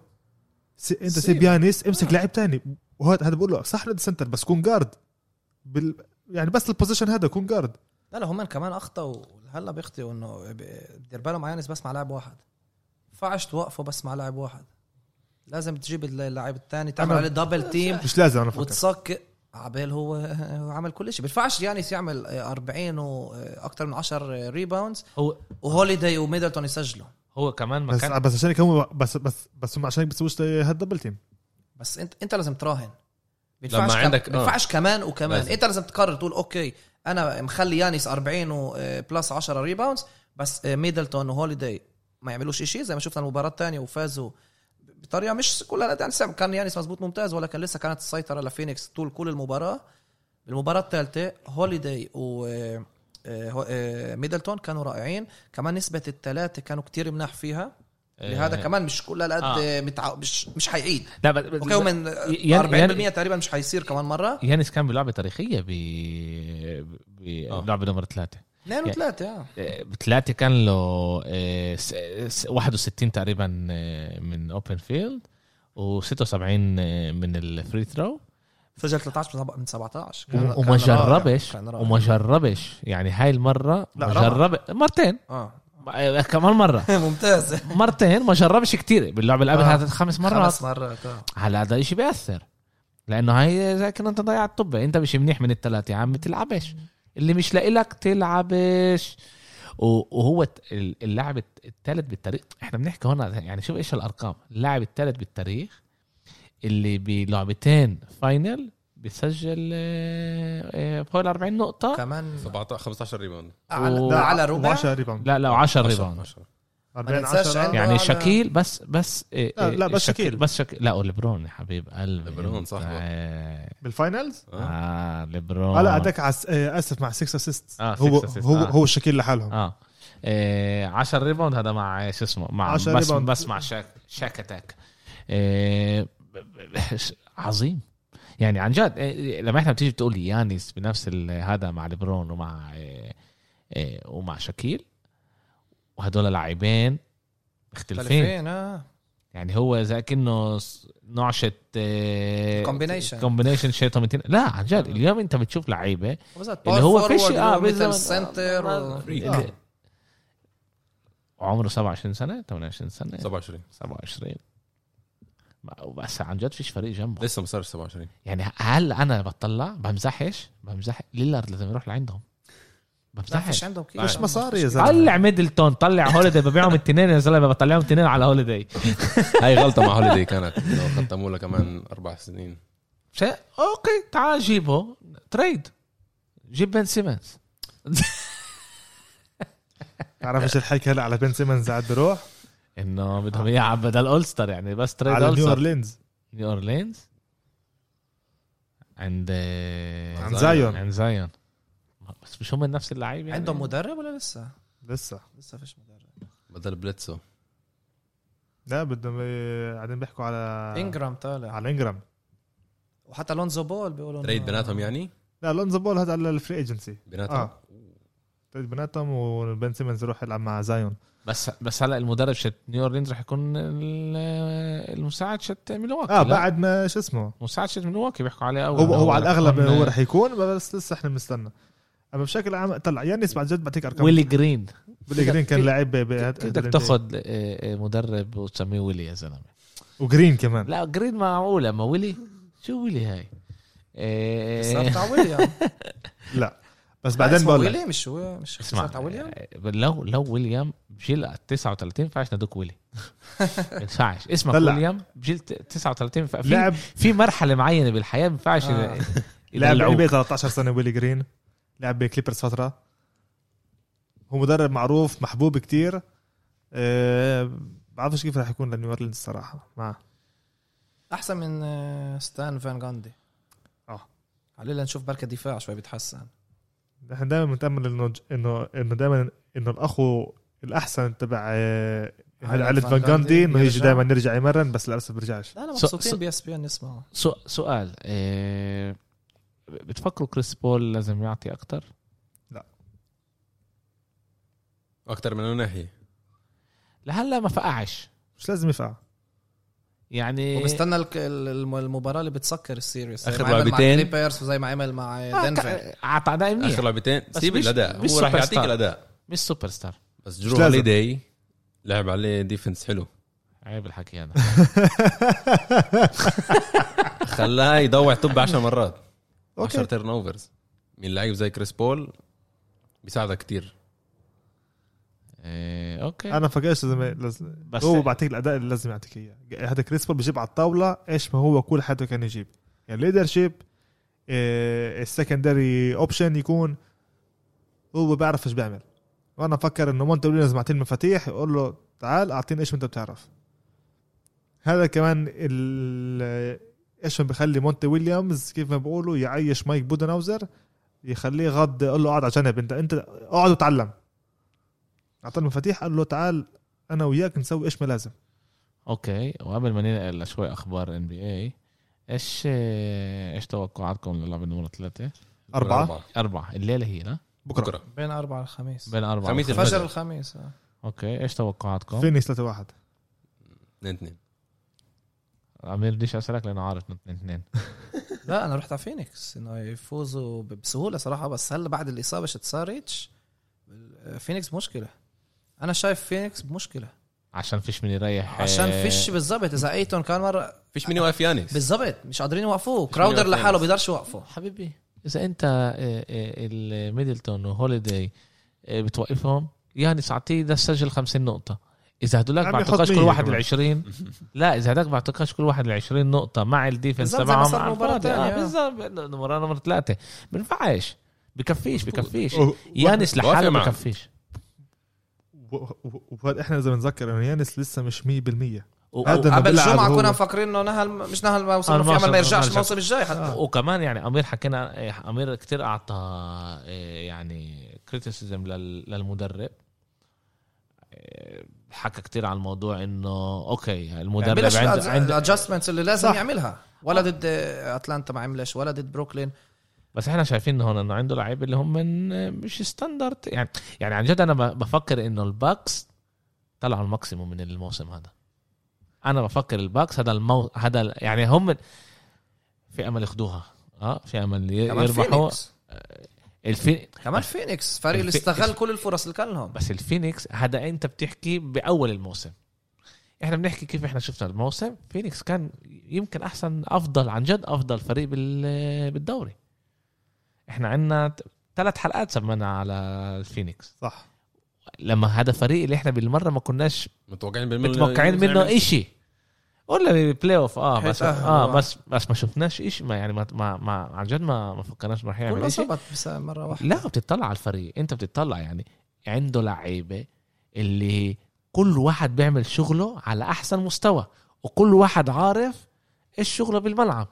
أنت سيب. يانيس امسك. لاعب تاني وهذا هذا بقول له صح ريد center بس كون guard بال... يعني بس ال position هذا كون guard لا لا هم كمان أخطأوا هلا بيخطئوا إنه دير بالهم يانس بس مع لاعب واحد ينفعش توقفوا بس مع لاعب واحد. لازم تجيب اللاعب الثاني تعمل عليه double team مش لازم أنا وتصك عبال هو هو عمل كل شيء. بينفعش يانيس يعمل 40 وأكثر من 10 rebounds هو وهوليداي وميدلتون يسجلوا. هو كمان ما بس كان بس عشان هيك هم بس بس بس هم عشان هيك بيسووش هال double team بس انت انت لازم تراهن. لما بينفعش عندك- كم... آه. بينفعش كمان وكمان. لازم. انت لازم تقرر تقول okay أنا مخلي يانيس 40 و plus 10 rebounds بس آه، ميدلتون وهوليداي ما يعملوش شيء زي ما شفنا المباراة الثانية وفازوا بطريقة مش كلها يعني كان يانيس مزبوط ممتاز ولكن لسه كانت السيطرة لفينيكس طول كل المباراة. بالمباراه الثالثة هوليداي و آه، آه، آه، ميدلتون كانوا رائعين. كمان نسبة الثلاثة كانوا كتير مناح فيها. لهذا كمان مش كل هالقد آه. متع... مش مش حيعيد. لا بس- okay ومن ين- 40% تقريبا مش حيصير كمان مرة. يانس كان بلعبة تاريخية ب بلعبه نمر ثلاثة. 2 و3 آه. بثلاثه كان له آه، س- س- 61 تقريبا آه، من open field و76 من ال free throw سجل 13 من 17 كان- وما كان. جربش كان. وما جربش. يعني هاي المرة لا، ما. جرب مرتين. آه. آه، كمان مرة. ممتاز. مرتين ما جربش كتير. باللعبه اللي قبل آه. خمس مرات. خمس مرات آه. هلا هذا شيء بيأثر؟ لأنه هاي زي كنا أنت ضيعت الطبة أنت مش منيح من الثلاثه يا عم تلعبش. اللي مش لاقي لك تلعبش. وهو اللاعب الثالث بالتاريخ إحنا بنحكي هنا يعني شوف إيش الأرقام. اللاعب الثالث بالتاريخ اللي بلعبتين final بيسجل آه، آه، فوق ال 40 نقطة. كمان 17 15 rebound على, و- على ربع؟ 10 rebound لا لا 10 10 rebound 10 40 ننساش 10 عنده- يعني على- شاكيل بس بس آه، لا، لا، آه، بس شاكيل. بس شاكيل لا وليبرون يا حبيب قلبي ليبرون صاحبه. آه، بال finals آه. آه ليبرون هلا هذاك عس... آه، آسف مع 6 assist آه، هو 6 assist، هو آه. هو الشكيل لحالهم آه 10 rebound هذا مع شو اسمه مع 10 بس rebound. بس مع شاك Shaq attack آه، عظيم يعني عن جد آه، لما إحنا بتيجي بتقول لي يانيس بنفس ال- هذا مع ليبرون ومع آه، آه، ومع شاكيل وهدول لاعبين مختلفين. مختلفين آه. يعني هو زي كأنه نعشة Combination. combination شيطان لا عن جد اليوم انت بتشوف لعيبة اللي هو فيش آه مثل بالظبط. ال center و... آه. وعمره 27 سنة 28 سنة. 27 27 ما- بس عن جد فيش فريق جنبه. لسه ما صارش 27 يعني هل أنا بطلع؟ بمزحش؟ بمزح ليلارد لازم يروح لعندهم. فيش عندهم كيف مش مصاري يا زلمة. طلع ميدلتون طلع هوليدي ببيعهم التنين يا زلمة بطلعهم تنين على هوليدي هاي غلطة مع هوليدي كانت لو ختموا له كمان أربع سنين. شيء okay تعال جيبه. trade. جيب بن سيمنز. تعرف إيش الحكي هلا على بن سيمنز قاعد بروح؟ إنه بدهم اياه بدل all-star يعني بس trade على نيو أورلينز. نيو أورلينز. عند عند زايون. عند زايون. بس مش هم نفس اللعيبه يعني؟ عندهم مدرب ولا لسه؟ لسه. لسه فيش مدرب. بدل بليتسو لا بدهم قاعدين بيحكوا على انجرام طالع. على انجرام وحتى لونزو بول بيقولوا trade بيناتهم يعني؟ لا لونزو بول هذا على ال free agency بيناتهم؟ آه. trade بيناتهم وبن سيمنز يروح يلعب مع زايون بس بس هلا المدرب شت نيو اورلينز رح يكون ال- المساعد شت ميلواكي آه لا؟ بعد ما شو اسمه؟ مساعد شت ميلواكي بيحكوا عليه أول هو هو على الأغلب هو رح يكون بس لسه إحنا بنستنى. أما بشكل عام طلع يانس بعد جد بعطيك ارقام ويلي جرين. ويلي جرين كان لاعب ب- ب- كيف بدك تاخذ آه، آه، مدرب وتسميه ويلي يا زلمة. وجرين كمان. لا جرين معقوله ما ويلي؟ شو ويلي هاي؟ صار بتاع ويليام. لا بس بعدين بقول لك. ويلي مش هو مش اسمع ويليام؟ آه، لو لو ويليام بجيل 39 ينفعش ندوك ويلي. ما ينفعش. اسمك. ويليام بجيل 39 ف- في لعب في مرحلة معينة بالحياة ما ينفعش. لعب يدلعوك. ب 13 سنة ويلي جرين. لعب بكليبرز فترة. هو مدرب معروف محبوب كتير. أه بعرفش كيف رح يكون لنيو أورلينز الصراحة. معه أحسن من آه، ستان فان جاندي. آه. علينا نشوف بركي دفاع شوي بيتحسن. نحن دائما بنتامل إنه إنه إنه دائما إنه الاخو الأحسن تبع عائلة فان جاندي إنه يجي. دائما يرجع يمرن بس للأسف بيرجعش. لا لا سو- مبسوطين سو- بي ESPN نسمعه سو- سؤال آه، بتفكروا كريس بول لازم يعطي أكتر؟ أكثر من ناحيه لهلا ما فقعش. مش لازم يفقع. يعني وبستنى الك- ال- الم- المباراة اللي بتسكر ال series. مع لعبتين. كليبرز وزي ما عمل مع آه، دنفر. اعطى أداء منيح. آخر لعبتين. سيب مش- الأداء. مش هو سوبر يعطيك star. الأداء. مش سوبر ستار بس جرو. هوليداي لعب عليه defense حلو. عيب الحكي هذا خلاه يضيع طب 10 مرات. 10 okay. turnovers من لعيب زي كريس بول بيساعدك كتير. آه، okay. أنا فكرش لازم بس هو بعطيك الأداء اللي لازم يعطيك إياه. هذا كريس بول بيجيب على الطاولة إيش ما هو كل حياته كان يجيب. يعني leadership ال secondary option يكون هو بيعرف إيش بيعمل. وأنا أفكر إنه مونت ويليامز معطيه المفاتيح يقول له تعال أعطيني إيش ما أنت بتعرف. هذا كمان ال- إيش ما بخلي مونت ويليامز كيف ما بيقولوا يعيش مايك بودناوزر يخليه غض يقول له اقعد على جنب انت انت اقعد وتعلم أعطاه المفاتيح قال له تعال أنا وياك نسوي إيش ما لازم okay وقبل ما ننقل لشوي أخبار NBA إيش إيش توقعاتكم للعبة نمرة ثلاثة؟ أربعة. أربعة الليلة هي لا؟ بكرة, بكرة بين أربعة الخميس بين أربعة خميس وخمسة. فجر الخميس آه. okay إيش توقعاتكم؟ فينيكس 3 1 2 2 عمير بديش أسألك؟ لأنه عارف انه اثنين اثنين لا أنا رحت على فينيكس إنه يفوزوا بسهولة صراحة. بس هلا بعد الإصابة شت صارتش فينيكس مشكلة. أنا شايف فينيكس بمشكله عشان فيش من يريح عشان آه، فيش بالضبط. إذا أيتون كان مرة فيش مين يوقف يانس بالضبط. مش قادرين يوقفوه. كراودر لحاله. بيقدرش يوقفه. حبيبي إذا أنت آه، آه، الميدلتون وهوليداي بتوقفهم يعني ساعتين ده سجل 50 نقطة. إذا هدولك عم بعطوكاش يحط كل واحد ال كمان. 20 لا إذا هداك بعطوكاش كل واحد ال 20 نقطة مع الديفنس ما تبعهم صار على الفاضي. آه بالظبط. مباراة نمرة ثلاثة. بنفعش. بكفيش بكفيش. و- يانس لحاله. بكفيش. وهذا إحنا لازم نذكر إنه يانس لسه مش 100% و- هذا و- إنه قبل الجمعه. كنا مفكرين إنه نهى الم- مش نهى الموسم آه، في الموسم- ما يرجعش ما الموسم الجاي حتى. وكمان يعني أمير حكينا إيه، أمير كتير أعطى إيه، يعني criticism للمدرب. آه، حكى كتير على الموضوع إنه أوكي المدرب عنده عنده ال adjustments اللي لازم صح. يعملها. ولا ضد أتلانتا ما عملش ولا ضد بروكلين. بس إحنا شايفين هون إنه عنده لعيبة اللي هم من مش standard يعني يعني عن جد أنا بفكر إنه الباكس طلعوا ال maximum من الموسم هذا. أنا بفكر الباكس هذا المو... هذا يعني هم في أمل ياخدوها. آه في أمل يربحوا الفي... كمان فينيكس فريق اللي الفي- استغل كل الفرص اللي كان لهم. بس الفينيكس هذا انت بتحكي بأول الموسم. إحنا بنحكي كيف إحنا شفنا الموسم. فينيكس كان يمكن أحسن أفضل عن جد أفضل فريق بال- بالدوري. إحنا عندنا ثلاث حلقات سمينا على الفينيكس. صح. لما هذا فريق اللي إحنا بالمرة ما كناش متوقعين بالمليون متوقعين منه إشي. ولا بال playoff آه بس. آه بس بس ما شفناش إشي ما يعني ما, ما, ما عن جد ما ما فكرناش راح يعمل ثبت بس مرة واحدة. لا بتطلع على الفريق. أنت بتطلع يعني عنده لعيبة اللي كل واحد بيعمل شغله على أحسن مستوى وكل واحد عارف إيش شغله بالملعب.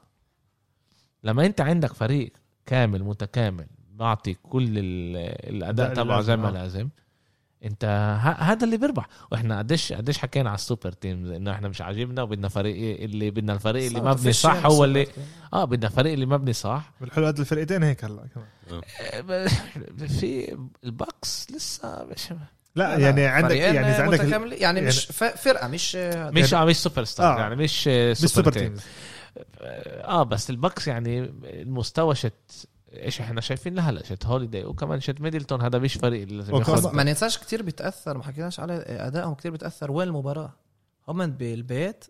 لما أنت عندك فريق كامل متكامل بعطي كل ال- الأداء تبعه زي ما آه. لازم انت ه- هذا اللي بيربح وإحنا قديش قديش حكينا على ال super team انه إحنا مش عاجبنا وبدنا فريق اللي بدنا الفريق اللي مبني صح يعني هو اللي سوبر. آه بدنا فريق اللي مبني صح والحلو هذا الفرقتين هيك هلا كمان في الباكس لسه مش لا يعني عندك يعني إذا عندك. يعني مش ف- فرقة مش مش آه مش سوبر ستار آه. يعني مش مش super, super team teams آه بس الباكس يعني المستوى شت إيش إحنا شايفين لهلا شت هوليداي وكمان شت ميدلتون هذا مش فريق اللي لازم ياخذ ما ننساش كتير بيتأثر ما حكيناش على أدائهم كتير بيتأثر وين المباراه هم بالبيت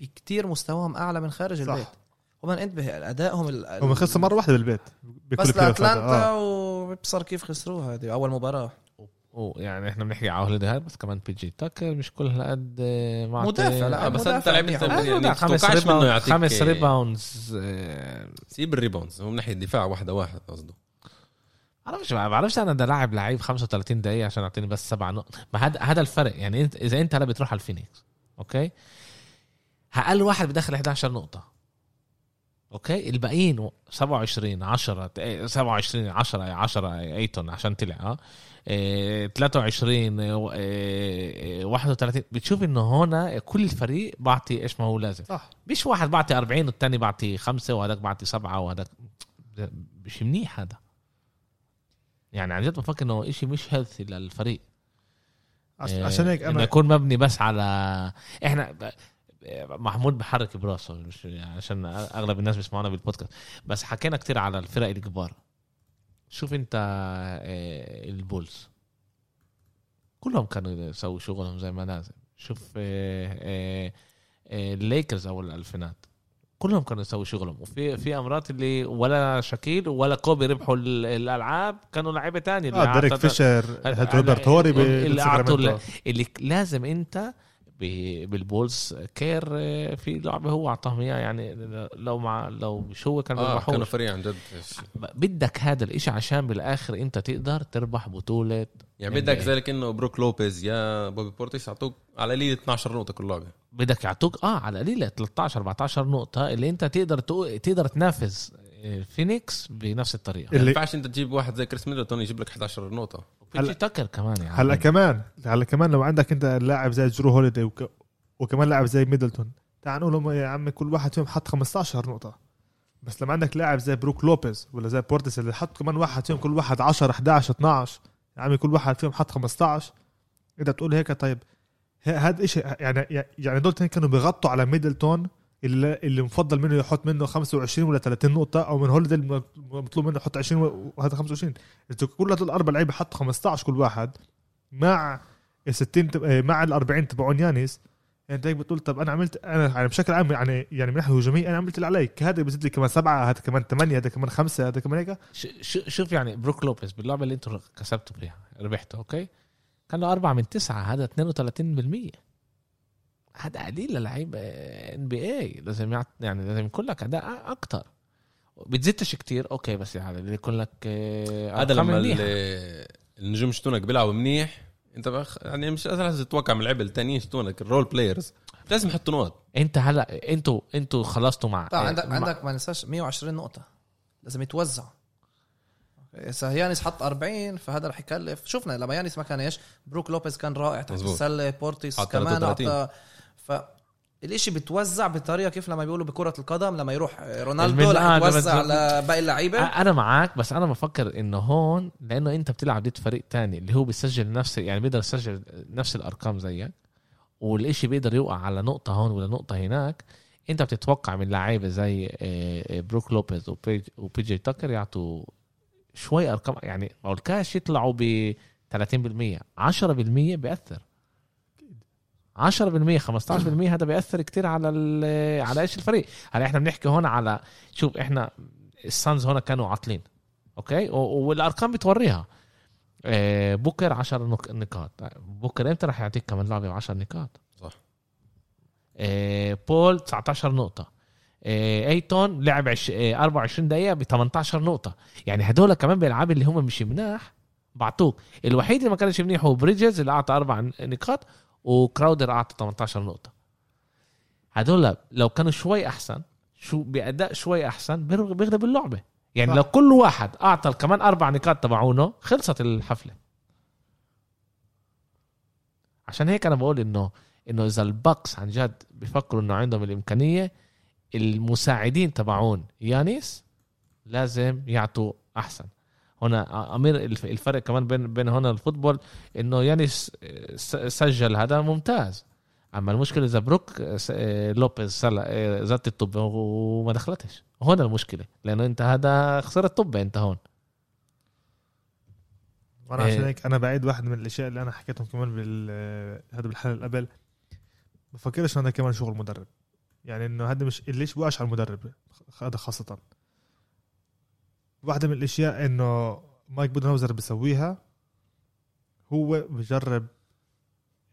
بكتير مستواهم أعلى من خارج صح. البيت هم انتبه أدائهم ال- هم خسروا مرة واحدة بالبيت بكل بس. لأتلانتا آه. وبصر كيف خسروها هذه أول مباراة يعني إحنا بنحكي على هوليداي بس كمان بي جي تاكر مش كل هالقد آه، معطي- مدافع، لا، آه بس أنت لعبت منيح. آه، يعني خمس تتوقعش منه rebound يعطيك خمس rebounds سيب ال rebounds هو من ناحية الدفاع واحدة واحد قصده. بعرفش ما بعرفش أنا ده لاعب لعيب 35 دقيقة عشان يعطيني بس سبع نقط. ما هذا هذا الفرق. يعني انت إذا أنت هلا بتروح على الفينيكس أوكي؟ أقل واحد بدخل 11 نقطة. أوكي؟ الباقيين 27 10 إيه، 27 10 10 أيتون عشان طلع آه؟ 23 إيه، إيه، 31 بتشوف إنه هنا كل الفريق بعطي إيش ما هو لازم. صح. مش واحد بعطي 40 والتاني بعطي خمسة وهذاك بعطي سبعة وهذاك. مش منيح هذا. يعني عن جد بفكر إنه إشي مش healthy للفريق. عش- عشان هيك أنا يكون مبني بس على إحنا محمود بحرك براسه مش عشان أغلب الناس بيسمعونا بالبودكاست. بس حكينا كتير على الفرق الكبار. شوف انت آه، البولز. كلهم كانوا يسووا شغلهم زي ما لازم شوف آه، آه، الليكرز اول الألفينات. كلهم كانوا يسووا شغلهم. وفي في أمرات اللي ولا شاكيل ولا كوبي ربحوا ال- الألعاب كانوا لعيبة تانية. اللي آه ديريك فيشر روبرت هوري اللي بساكرامنتو. أعطوا اللي لازم انت بالبولز. كير آه، في لعبة هو أعطاهم إياها يعني لو مع لو مش هو كان بيربحوا كانوا فريق عن جد بدك هذا الإشي عشان بالآخر أنت تقدر تربح بطولة. يعني بدك NBA. زي كانه بروك لوبيز يا بوبي بورتيس يعطوك على قليل 12 نقطة كل لعبة. بدك يعطوك آه على قليله 13 14 نقطة اللي أنت تقدر تقو... تقدر تنافس. آه، فينيكس بنفس الطريقة. ما اللي- ينفعش انت تجيب واحد زي كريس ميدلتون يجيب لك 11 نقطة. بيجي تاكر كمان يعني. هلا كمان هلا كمان لو عندك انت لاعب زي جرو هوليدي وك... وكمان لاعب زي ميدلتون تعال نقول لهم يا عمي كل واحد فيهم حط 15 نقطة. بس لما عندك لاعب زي بروك لوبيز ولا زي بورتس اللي حط كمان واحد فيهم كل واحد 10 11 12 يا عمي كل واحد فيهم حط 15 انت بتقول هيك طيب هذا شيء يعني يعني دول كانوا بيغطوا على ميدلتون اللي اللي مفضل منه يحط منه 25 ولا 30 نقطة أو من هوليدي مطلوب منه يحط 20 وهذا 25 أنتوا كل الأربع لعيبة حطوا 15 كل واحد مع ال 60 تب- آه، مع ال 40 تبعون يانيس أنت هيك بتقول طب أنا عملت أنا يعني بشكل عام يعني يعني من ناحية هجومية أنا عملت اللي علي. هذا بزيد لي كمان سبعة هذا كمان ثمانيه هذا كمان خمسة هذا كمان هيك. شوف يعني بروك لوبيز باللعبة اللي أنتم كسبتوا فيها ربحتوا أوكي؟ كان له أربعة من تسعة هذا 32% هذا قليل للعيب NBA لازم يعط... يعني لازم يكون لك أداء أكتر. بتزيدش كتير أوكي بس يعني اللي يكون لك هذا لما النجوم شتونك بيلعبوا منيح أنت بخ... يعني مش لازم تتوقع من اللعيبه التانيين شتونك ال role players لازم يحطوا نقط. أنت هلا أنتوا أنتوا خلصتوا مع طبعا عندك مع- عندك ما ننساش 120 نقطة. لازم يتوزعوا إذا يانيس حط 40 فهذا رح يكلف. شفنا لما يانيس ما كان إيش بروك لوبيز كان رائع تحت. السله بورتيس كمان 33. اعطى ف الاشي بتوزع بطريقة كيف لما بيقولوا بكرة القدم لما يروح رونالدو رح آه، يوزع بس- على باقي اللعيبة. أنا معك بس أنا بفكر إنه هون لأنه أنت بتلعب ضد فريق تاني اللي هو بيسجل نفس يعني بيقدر يسجل نفس الأرقام زيك والإشي بيقدر يوقع على نقطة هون ولا نقطة هناك. أنت بتتوقع من لعيبة زي آه، آه، بروك لوبيز وبي جي تاكر يعطوا شوي أرقام يعني أو الكاش يطلعوا ب 30% 10% بيأثر. 10% 15% هذا بيأثر كتير على على إيش الفريق. هلا إحنا بنحكي هون على شوف إحنا الصنز هون كانوا عاطلين أوكي؟ والأرقام بتوريها. آه، بوكر 10 نق- نقاط. بوكر إمتى راح يعطيك كمان لعبة ب 10 نقاط؟ صح. آه، بول 19 نقطة. آه، أيتون لعب عش... آه، 24 دقيقة ب 18 نقطة. يعني هدول كمان بالالعاب اللي هم مش مناح بعطوك. الوحيد اللي ما كانش منيح هو بريدجز اللي أعطى أربع نقاط وكراودر أعطى 18 نقطة. هدول لو كانوا شوي أحسن شو بأداء شوي أحسن بيغلب اللعبة. يعني صح. لو كل واحد أعطى كمان أربع نقاط تبعونه خلصت الحفلة. عشان هيك أنا بقول إنه إنه إذا البكس عن جد بيفكروا إنه عندهم الإمكانية المساعدين تبعون يانيس لازم يعطوا أحسن. هنا أمير الف- الفرق كمان بين بين هنا ال football إنه يانيس س- سجل هذا ممتاز. أما المشكلة إذا بروك س- لوبيز سلا- زت الطب وما دخلتش. هون المشكلة لأنه أنت هذا خسرت طب أنت هون. وأنا. عشان هيك أنا بعيد واحد من الأشياء اللي أنا حكيتهم كمان بال هذا بالحلقة اللي قبل. بفكرش هذا كمان شغل مدرب. يعني إنه هذا مش ليش بوقعش على المدرب؟ هذا خاصة. واحدة من الأشياء إنه مايك بودنهاوزر بيسويها هو بجرب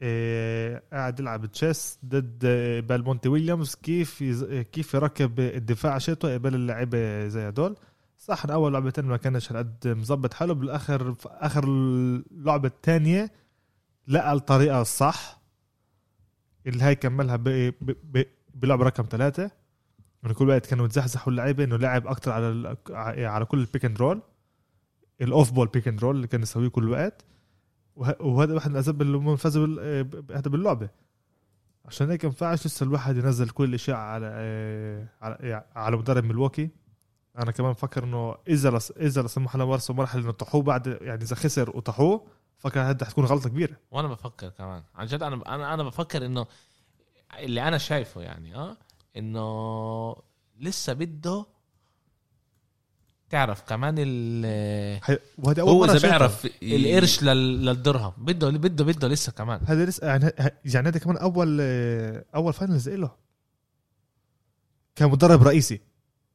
إيه قاعد يلعب chess ضد آه، بالمونتي ويليامز كيف يز... كيف يركب الدفاع شيته قبل اللعيبة زي هدول. صح أول لعبتين ما كانش هالقد مظبط حاله بالآخر في آخر اللعبه الثانية لقى الطريقة الصح اللي هي كملها ب... ب... ب... بلعبه رقم ثلاثة. من كل وقت كانوا يتزحزحوا اللعيبة إنه لعب أكتر على. على كل ال pick and roll ال off ball pick and roll اللي كان يسويه كل وقت وه... وهذا واحد من الاسباب اللي هم فازوا بال... ب- هذا باللعبة. عشان هيك ما ينفعش لسه الواحد ينزل كل الأشياء على آه، على على مدرب ملواكي أنا كمان بفكر إنه إذا لس... إذا لا سمح الله ورثوا مرحله إنه طحوه بعد يعني إذا خسر وطحوه فكر هذا حتكون غلطة كبيرة. وأنا بفكر كمان. عن جد أنا أنا أنا بفكر إنه اللي أنا شايفه يعني آه إنه لسه بده تعرف كمان ال. وهذا أول هو مرة إذا. بيعرف القرش لل- للدرهم بده بده بده لسه كمان هذا لسه يعني يعني هذا كمان اول أول فاينلز له كمدرب رئيسي.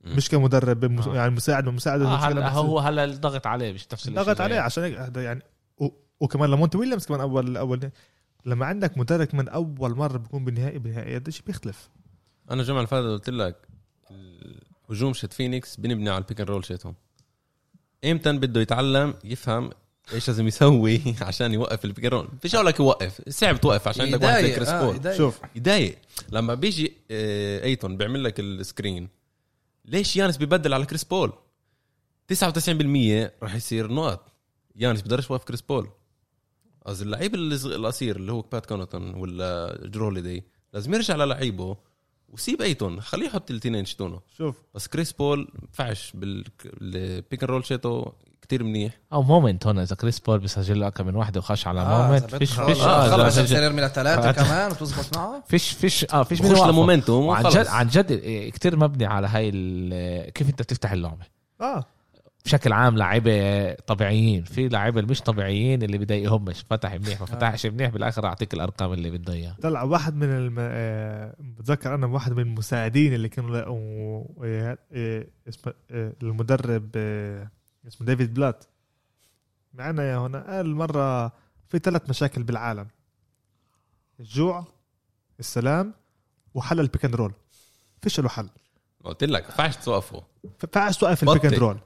مش كمدرب مس... آه. يعني مساعد ومساعد آه هلا هو هلا الضغط عليه مش نفس الشيء ضغط عليه عشان هيك هذا يعني و... وكمان لمونتي ويليامز كمان اول اول لما عندك مدرب من أول مرة بيكون بالنهائي بالنهائي هذا شيء بيختلف أنا الجمعه اللي فاتت قلت لك هجوم شت فينيكس بنبني على ال pick roll شتهم. إمتى بده يتعلم يفهم إيش لازم يسوي عشان يوقف ال pick roll فيش أقول لك يوقف صعب توقف عشان عندك واحد زي كريس آه بول يضايق. شوف. يضايق. لما بيجي آه، أيتون بيعمل لك ال screen ليش يانيس ببدل على كريس بول؟ 99% راح يصير نقط. يانيس بقدرش يوقف كريس بول. قصدي اللعيب القصير اللي هو بات كونوتون ولا جرولي دي لازم يرجع للعيبه وسيب ايتون خليه يحط الاثنين شتونه شوف. بس كريس بول ما ينفعش بال pick and roll شيتو كتير منيح. أو momentum هون إذا كريس بول بيسجل له اكم من واحدة وخش على آه، momentum فيش فيش خلص آه، يرمي لثلاثة آه. كمان وتزبط معه. فيش فيش آه فيش خش من وقفه. ل momentum وخلص. جد عن جد كتير مبني على هاي ال- كيف أنت بتفتح اللعبة. آه. بشكل عام لعيبه طبيعيين في لعيبه مش طبيعيين اللي بضايقهمش فتح منيح ما فتحش منيح بالآخر أعطيك الأرقام اللي بده إياها. طلع واحد من الم... آه، بتذكر أنا واحد من المساعدين اللي كانوا لقوا آه، آه، اسمه آه، المدرب آه، اسمه ديفيد بلات. معنا يا هنا قال مرة في ثلاث مشاكل بالعالم. الجوع السلام وحل ال pick and roll فيش له حل. قلت لك ما ينفعش توقفه. فعش توقف بطل. ال pick and roll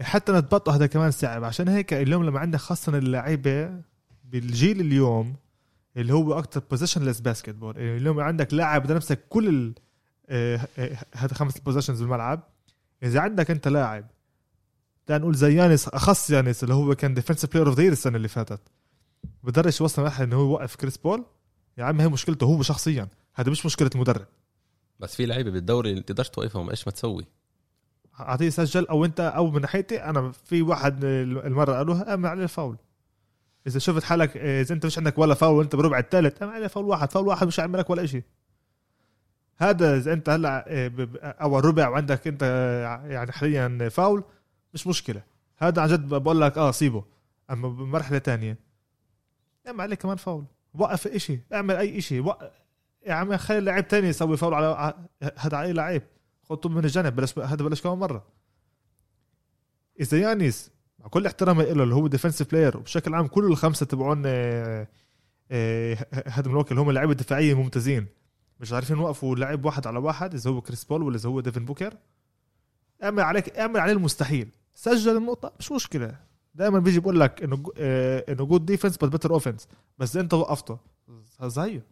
حتى نتبطئ هذا كمان صعب عشان هيك اليوم لما عندك خاصة اللعيبة بالجيل اليوم اللي هو أكثر positionless basketball اليوم عندك لاعب نفسك كل ال- آه، آه، هذا خمس positions بالملعب. إذا عندك أنت لاعب تعال نقول زي يانيس أخص يانيس اللي هو كان defensive player of the السنة اللي فاتت. بدرش يوصل واحد إنه هو يوقف كريس بول يا عم هي مشكلته هو شخصيا. هذا مش مشكلة المدرب بس في لعيبة بالدوري اللي تقدرش توقفهم إيش ما تسوي؟ اعطيه سجل أو انت أو من ناحيتي أنا في واحد المرة قالوها اعمل عليه فاول. إذا شفت حالك إذا أنت مش عندك ولا فاول وانت بربع الثالث اعمل عليه فاول واحد فاول واحد مش هيعمل لك ولا شيء هذا إذا أنت هلأ ب- اول ربع وعندك أنت يعني حاليا فاول مش مشكلة. هذا عن جد بقول لك آه سيبه. أما بمرحلة تانية اعمل عليه كمان فاول. وقف إشي اعمل أي إشي. وق... يا عم خلي لاعب تاني يسوي فاول على هذا اي لعيب. خطه من الجنب بلاش هذا بلاش كمان مرة. اذا يانيس مع كل احترامي له اللي هو defensive player وبشكل عام كل الخمسة تبعون آه، آه، هذا من هم اللعيبه الدفاعيه ممتازين مش عارفين يوقفوا لاعب واحد على واحد إذا هو كريس بول ولا إذا هو ديفن بوكر أعمل عليك أعمل عليه المستحيل. سجل النقطة؟ مش مشكلة. دائما بيجي بقول لك إنه آه، إنه good defense بس better offense بس أنت وقفته. زيه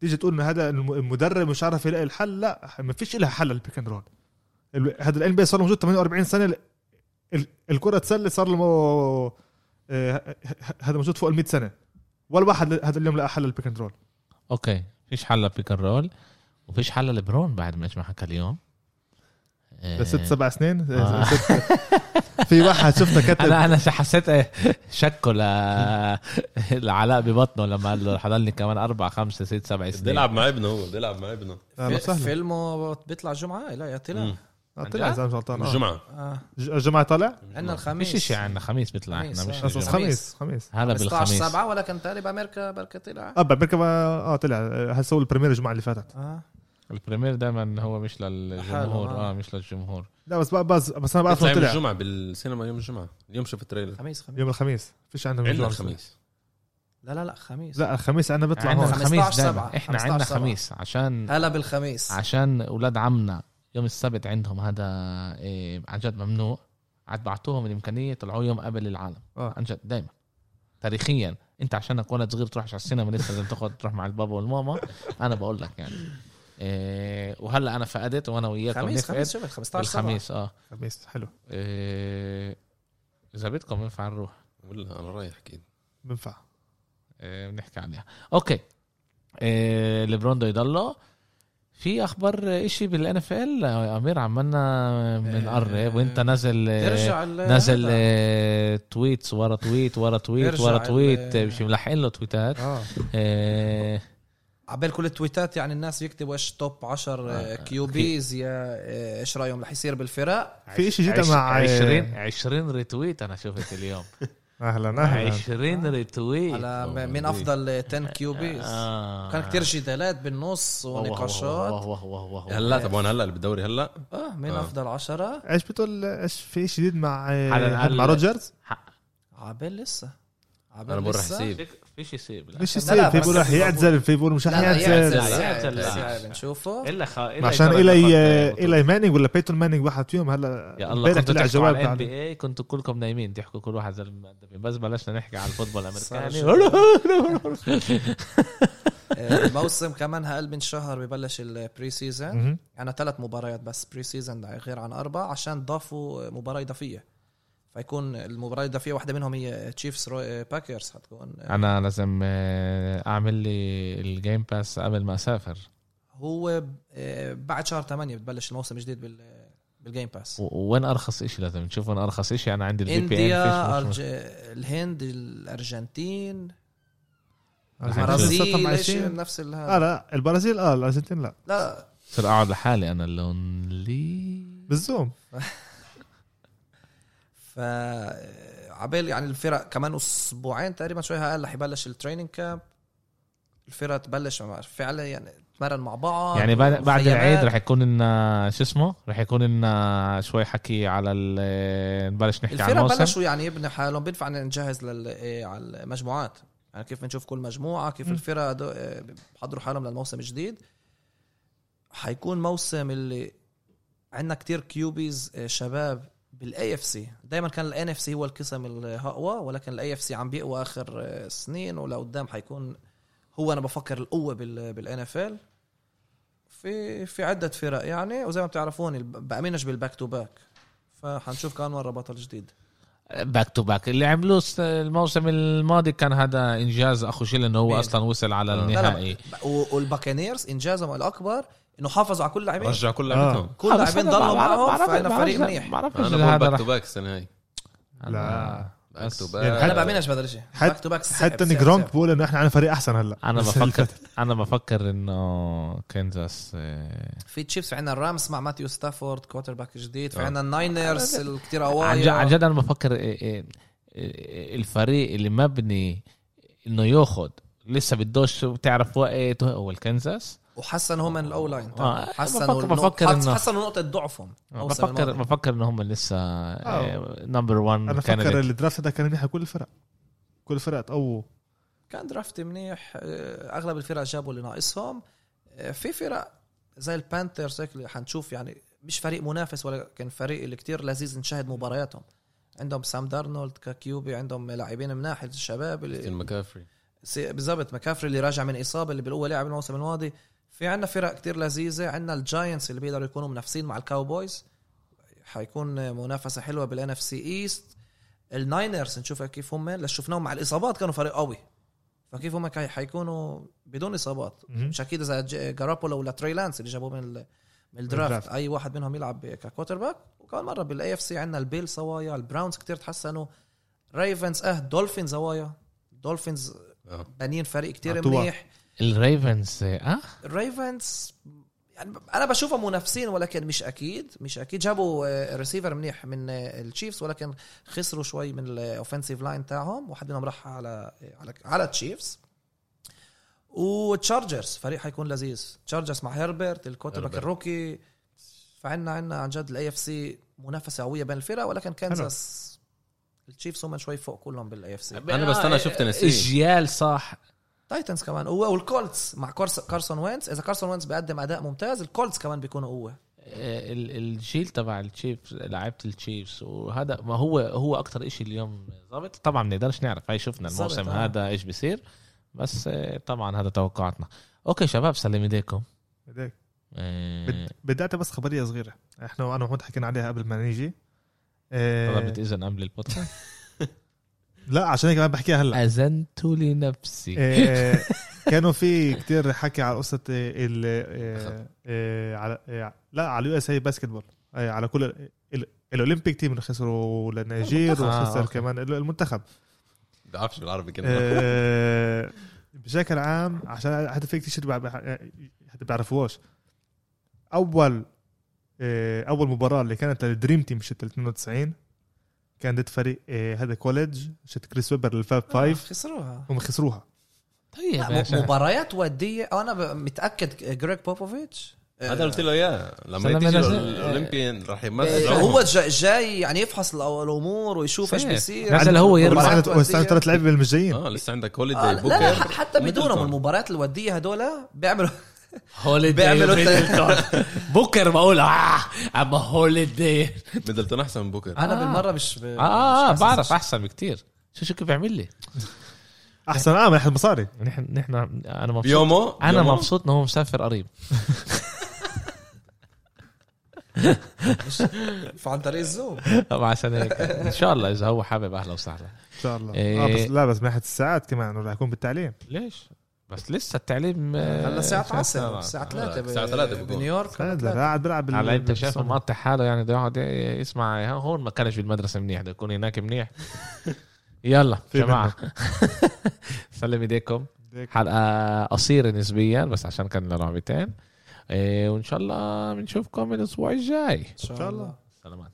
تيجي تقول إن هذا الم- المدرب مش عارف يلاقي الحل لا ما فيش لها حل ال pick and roll. هذا الان بي صار موجود 48 سنة ال- ال- الكرة تسلل صار له آه، هذا موجود فوق ال 100 سنة. ولا واحد هذا اليوم لقى حل البيك إند رول. أوكي فيش حل بيك إند رول وفيش حل لبرون بعد ما ما حكى اليوم. آه، ست سبع سنين؟ آه. ست في واحد شفته كتب أنا أنا حسيت إيه، شكه ل لعلاء ببطنه لما قال له حضلني كمان أربع خمسة ست سبع سنين. بيلعب مع ابنه هو بيلعب مع ابنه. فيلمه بيطلع جمعة؟ لا يا طلع. آه، طلع إذا مش غلطان آه. الجمعه آه. الجمعة طالع؟ عندنا الخميس. فيش شيء عندنا خميس بيطلع خميس، إحنا مش آه. الجمعة. خميس خميس. هلا 15 بالخميس. 7 ولا كان تالي بامريكا بركة طلع؟ آه بامريكا ما- آه طلع. آه، هسوي البريمير الجمعة اللي فاتت. آه. البريمير دائما هو مش للجمهور. آه. آه مش للجمهور. لا بس بس بس أنا بعرف يوم طلع. الجمعة بالسينما يوم الجمعة. اليوم شوف التريلر. خميس خميس. يوم الخميس. فيش عندنا عندنا الجمعة. الخميس لا لا لا خميس. لا الخميس عندنا بيطلع عندنا هون. 15 خميس دائما. إحنا 15 عندنا. خميس عشان هلا بالخميس. عشان أولاد عمنا. يوم السبت عندهم هذا إيه عن جد ممنوع. عاد بعطوهم الإمكانية طلعوا يوم قبل العالم. آه. عن جد دائما تاريخيا. أنت عشانك ولد صغير تروحش على السينما لسه لازم تاخذ تروح مع البابا والماما. أنا بقول لك يعني. إيه وهلأ أنا فقدت وأنا وياكم خميس خميس شوف 15 7 بالخميس آه. خميس حلو. إيه إذا بدكم ينفع نروح؟ ولا أنا رايح أكيد. بنفع إيه بنحكي عليها. okay. إيه ليبرون بده يضله في أخبار إشي بال NFL امير عمالنا بنقرب وإنت نازل ترجع نزل آه، tweets ورا tweet ورا tweet ورا tweet. آه، مش ملحقين له تويتات. آه. آه، عبال كل التويتات يعني الناس يكتبوا إيش top 10 آه، QBs يا آه، إيش رأيهم رح يصير بالفرق؟ في إشي جدا مع 20 20 retweet أنا شفت اليوم. أهلا أهلا. 20 retweet. على م- مين أفضل 10 QBs آه. كان كتير جدالات بالنص ونقاشات. هلا طبعا هلا اللي بالدوري هلا؟ آه مين آه. أفضل 10 إيش بتقول إيش في شيء جديد مع آه، مع روجرز؟ عبال لسه. عبال أنا فيش يسيب لا. مش يصير لا، في بس بيقول رح يعتزل في بيقول مش رح لا لا يعتزل يعتزل يعتزل. يعتزل يعتزل. يعتزل نشوفه إلا خ... إلا عشان إيلي. إلي مانينج ولا بيتون مانينج واحد فيهم هلا يا الله كنتوا طلع تحكوا على جواب ال NBA كنتوا كلكم نايمين تحكوا كل واحد بس بلشنا نحكي على ال football الأمريكاني الموسم كمان أقل من شهر ببلش ال preseason. يعني ثلاث مباريات بس preseason غير عن أربع عشان ضافوا مباراة إضافية فيكون المباراة الاضافيه واحدة منهم هي Chiefs Packers حتكون أنا لازم آه، أعمل لي ال Game Pass قبل ما أسافر. هو آه، بعد شهر 8 بتبلش الموسم الجديد بال بال Game Pass وين أرخص إشي لازم نشوف وين أرخص إشي؟ أنا عندي ال VPN أرج... الهند الأرجنتين الأرجنتين البرازيل. نفس ال- آه لا البرازيل آه الأرجنتين لا. لا. صير أقعد لحالي أنا lonely بال Zoom. ف عبال يعني الفرق كمان أسبوعين تقريبا شوي أقل رح يبلش ال training camp الفرق تبلش فعلا يعني تمرن مع بعض يعني بعد بعد. العيد رح يكون لنا شو اسمه؟ رح يكون لنا شوي حكي على ال- نبلش نحكي عن الموسم. بلشوا يعني يبني حالهم بينفع نجهز لل إيه على المجموعات. يعني كيف بنشوف كل مجموعة كيف. الفرق إيه بحضروا حالهم للموسم الجديد. حيكون موسم اللي عندنا كتير QBs إيه، شباب بال AFC دائما كان ال NFC هو القسم الاقوى ولكن ال AFC عم بيقوى آخر سنين ولقدام حيكون هو أنا بفكر القوة بال NFL في في عدة فرق يعني وزي ما بتعرفون الب- بأمنش بال back to back فحنشوف كمان مره بطل جديد. باك تو باك اللي عملوه الموسم الماضي كان هذا إنجاز أخو شيل انه هو؟ أصلا وصل على النهائي. وال Buccaneers إنجازهم الأكبر. إنه حافظوا على كل لاعبين رجع كل آه. لعبتهم كل لاعبين ضلوا معهم فعنا فريق ما منيح. بعرفش أنا باك تو باك السنة هاي. لا. باك تو يعني باك أنا بامنش بهذا الشيء حت- باك تو باك حتى نجرونك بقول إنه إحنا عندنا فريق أحسن هلأ. أنا بفكر. أنا بفكر إنه كنزاس آه، في تشيفز في عندنا الرامس مع ماتيو ستافورد كوتر باك جديد. في آه. عندنا الناينرز الكتير عن جد عن قوايا جد أنا بفكر إيه، إيه، إيه، الفريق اللي مبني إنه ياخد لسه بدوش تعرف وقت هو الكنزاس؟ وحسن هم من الاو لاين آه، حسنوا بفكر- النقط- بفكر إنه- حسنوا نقطه ضعفهم بفكر الماضي. بفكر ان هم لسه number 1 أنا بفكر ال draft ده كان منيح كل الفرق. كل الفرق تقووا كان draft منيح آه، أغلب الفرق جابوا اللي ناقصهم. آه، في فرق زي ال Panthers هيك اللي حنشوف يعني مش فريق منافس ولكن فريق اللي كتير لذيذ نشاهد مبارياتهم. عندهم سام دارنولد ك QB عندهم لاعبين مناح الشباب اللي مكافري. بالضبط مكافري اللي راجع من إصابة اللي بالقوه لعب الموسم الماضي. في عندنا فرق كتير لذيذة. عندنا ال Giants اللي بيقدروا يكونوا منافسين مع ال Cowboys حيكون منافسة حلوة بال NFC East ال Niners نشوف كيف هم لما شفناهم مع الإصابات كانوا فريق قوي. فكيف هم حيكونوا بدون إصابات. مش أكيد إذا جارابولو ولا تري لانس اللي جابوه من من ال draft. أي واحد منهم يلعب ك quarterback وكمان مرة بال AFC عندنا ال Bills سوايا ال Browns كتير تحسنوا. Ravens أه Dolphins سوايا Dolphins. بنين فريق كتير. منيح. ال Ravens آه؟ ال Ravens يعني أنا بشوفهم منافسين ولكن مش أكيد مش أكيد. جابوا آه، ريسيفر منيح من آه، ال Chiefs ولكن خسروا شوي من ال offensive line تاعهم. واحد منهم راح على على على ال Chiefs و Chargers فريق حيكون لذيذ. Chargers مع هيربرت ال quarterback. ال rookie فعنا عنا عن جد ال AFC منافسة قوية بين الفرق ولكن كانزاس ال Chiefs هم شوي فوق كلهم بال AFC أنا بس أنا شفت تنسي. إجيال صح. Titans كمان قوة وال Colts مع كارس- كارسون وينز إذا كارسون وينز بيقدم أداء ممتاز ال Colts كمان بيكونوا قوة. آه، ال- الجيل تبع ال Chiefs لعيبة ال Chiefs وهذا ما هو هو أكتر إشي اليوم ظابط. طبعا ما نقدرش نعرف هاي شفنا الموسم آه. هذا إيش بيصير. بس آه، طبعا هذا توقعاتنا. okay شباب سلم إيديكم. بدك. آه، بد- بدي اعطي بس خبرية صغيرة. إحنا وأنا ومحمود حكينا عليها قبل ما نيجي. آه، طلبت اذن قبل البودكاست. لا عشان هيك أنا بحكيها هلا. أذنت لنفسي. آه، كانوا في كتير حكي على قصة آه، ال آه، على لا على ال USA basketball على كل ال- ال Olympic team اللي خسروا للنيجير وخسر. كمان المنتخب. بعرفش بالعربي كلمه آه، بشكل عام عشان حتى في كتير شيء حتى بيعرفوش أول أول مباراة اللي كانت لل Dream Team مشت 92 كان ضد فريق آه، هذا college مشت كريس ويبر لل Fab آه، Five خسروها هم خسروها طيب لا،. مباريات ودية أنا ب- متأكد جريج بوبوفيتش آه، هذا قلت له إياه لما تيجي. الاولمبيان راح آه، يمثل هو جا- جاي يعني يفحص الأمور ويشوف إيش. بيصير نزل هو ولسه ودية. ثلاث لعيبة مش جايين آه لسه عندك آه، هوليدي لا, لا بوكر حتى بدونهم. المباريات الودية هدول بيعملوا بيعملوا ميدلتون. بوكر بقول آه أما هوليدي ميدلتون أحسن من بوكر أنا آه. بالمرة مش ب... آه آه مش حاسس. بعرف. أحسن بكتير. شو شو كيف بيعمل لي؟ أحسن آه من ناحيه المصاري نحن نحن أنا مبسوط. بيومو أنا. مبسوط إنه هو مسافر قريب. فعن طريق الزوم. طبعا عشان هيك. إن شاء الله إذا هو حابب أهلا وسهلا. إن شاء الله. إيه. آه بس لا بس من ناحيه الساعات كمان راح يكون بالتعليم. ليش؟ بس لسه التعليم آه، هلا الساعة 10 الساعة 3 الساعة 3 بنيويورك. قاعد بيلعب على انت شايفه مقطع حاله يعني ده يقعد يسمع هون ما كانش بالمدرسة منيح ده يكون هناك منيح. يلا جماعة. سلم ايديكم. حلقة قصيرة نسبيا بس عشان كان لنا لعبتين إيه، وإن شاء الله بنشوفكم الأسبوع الجاي. إن شاء الله. سلامات.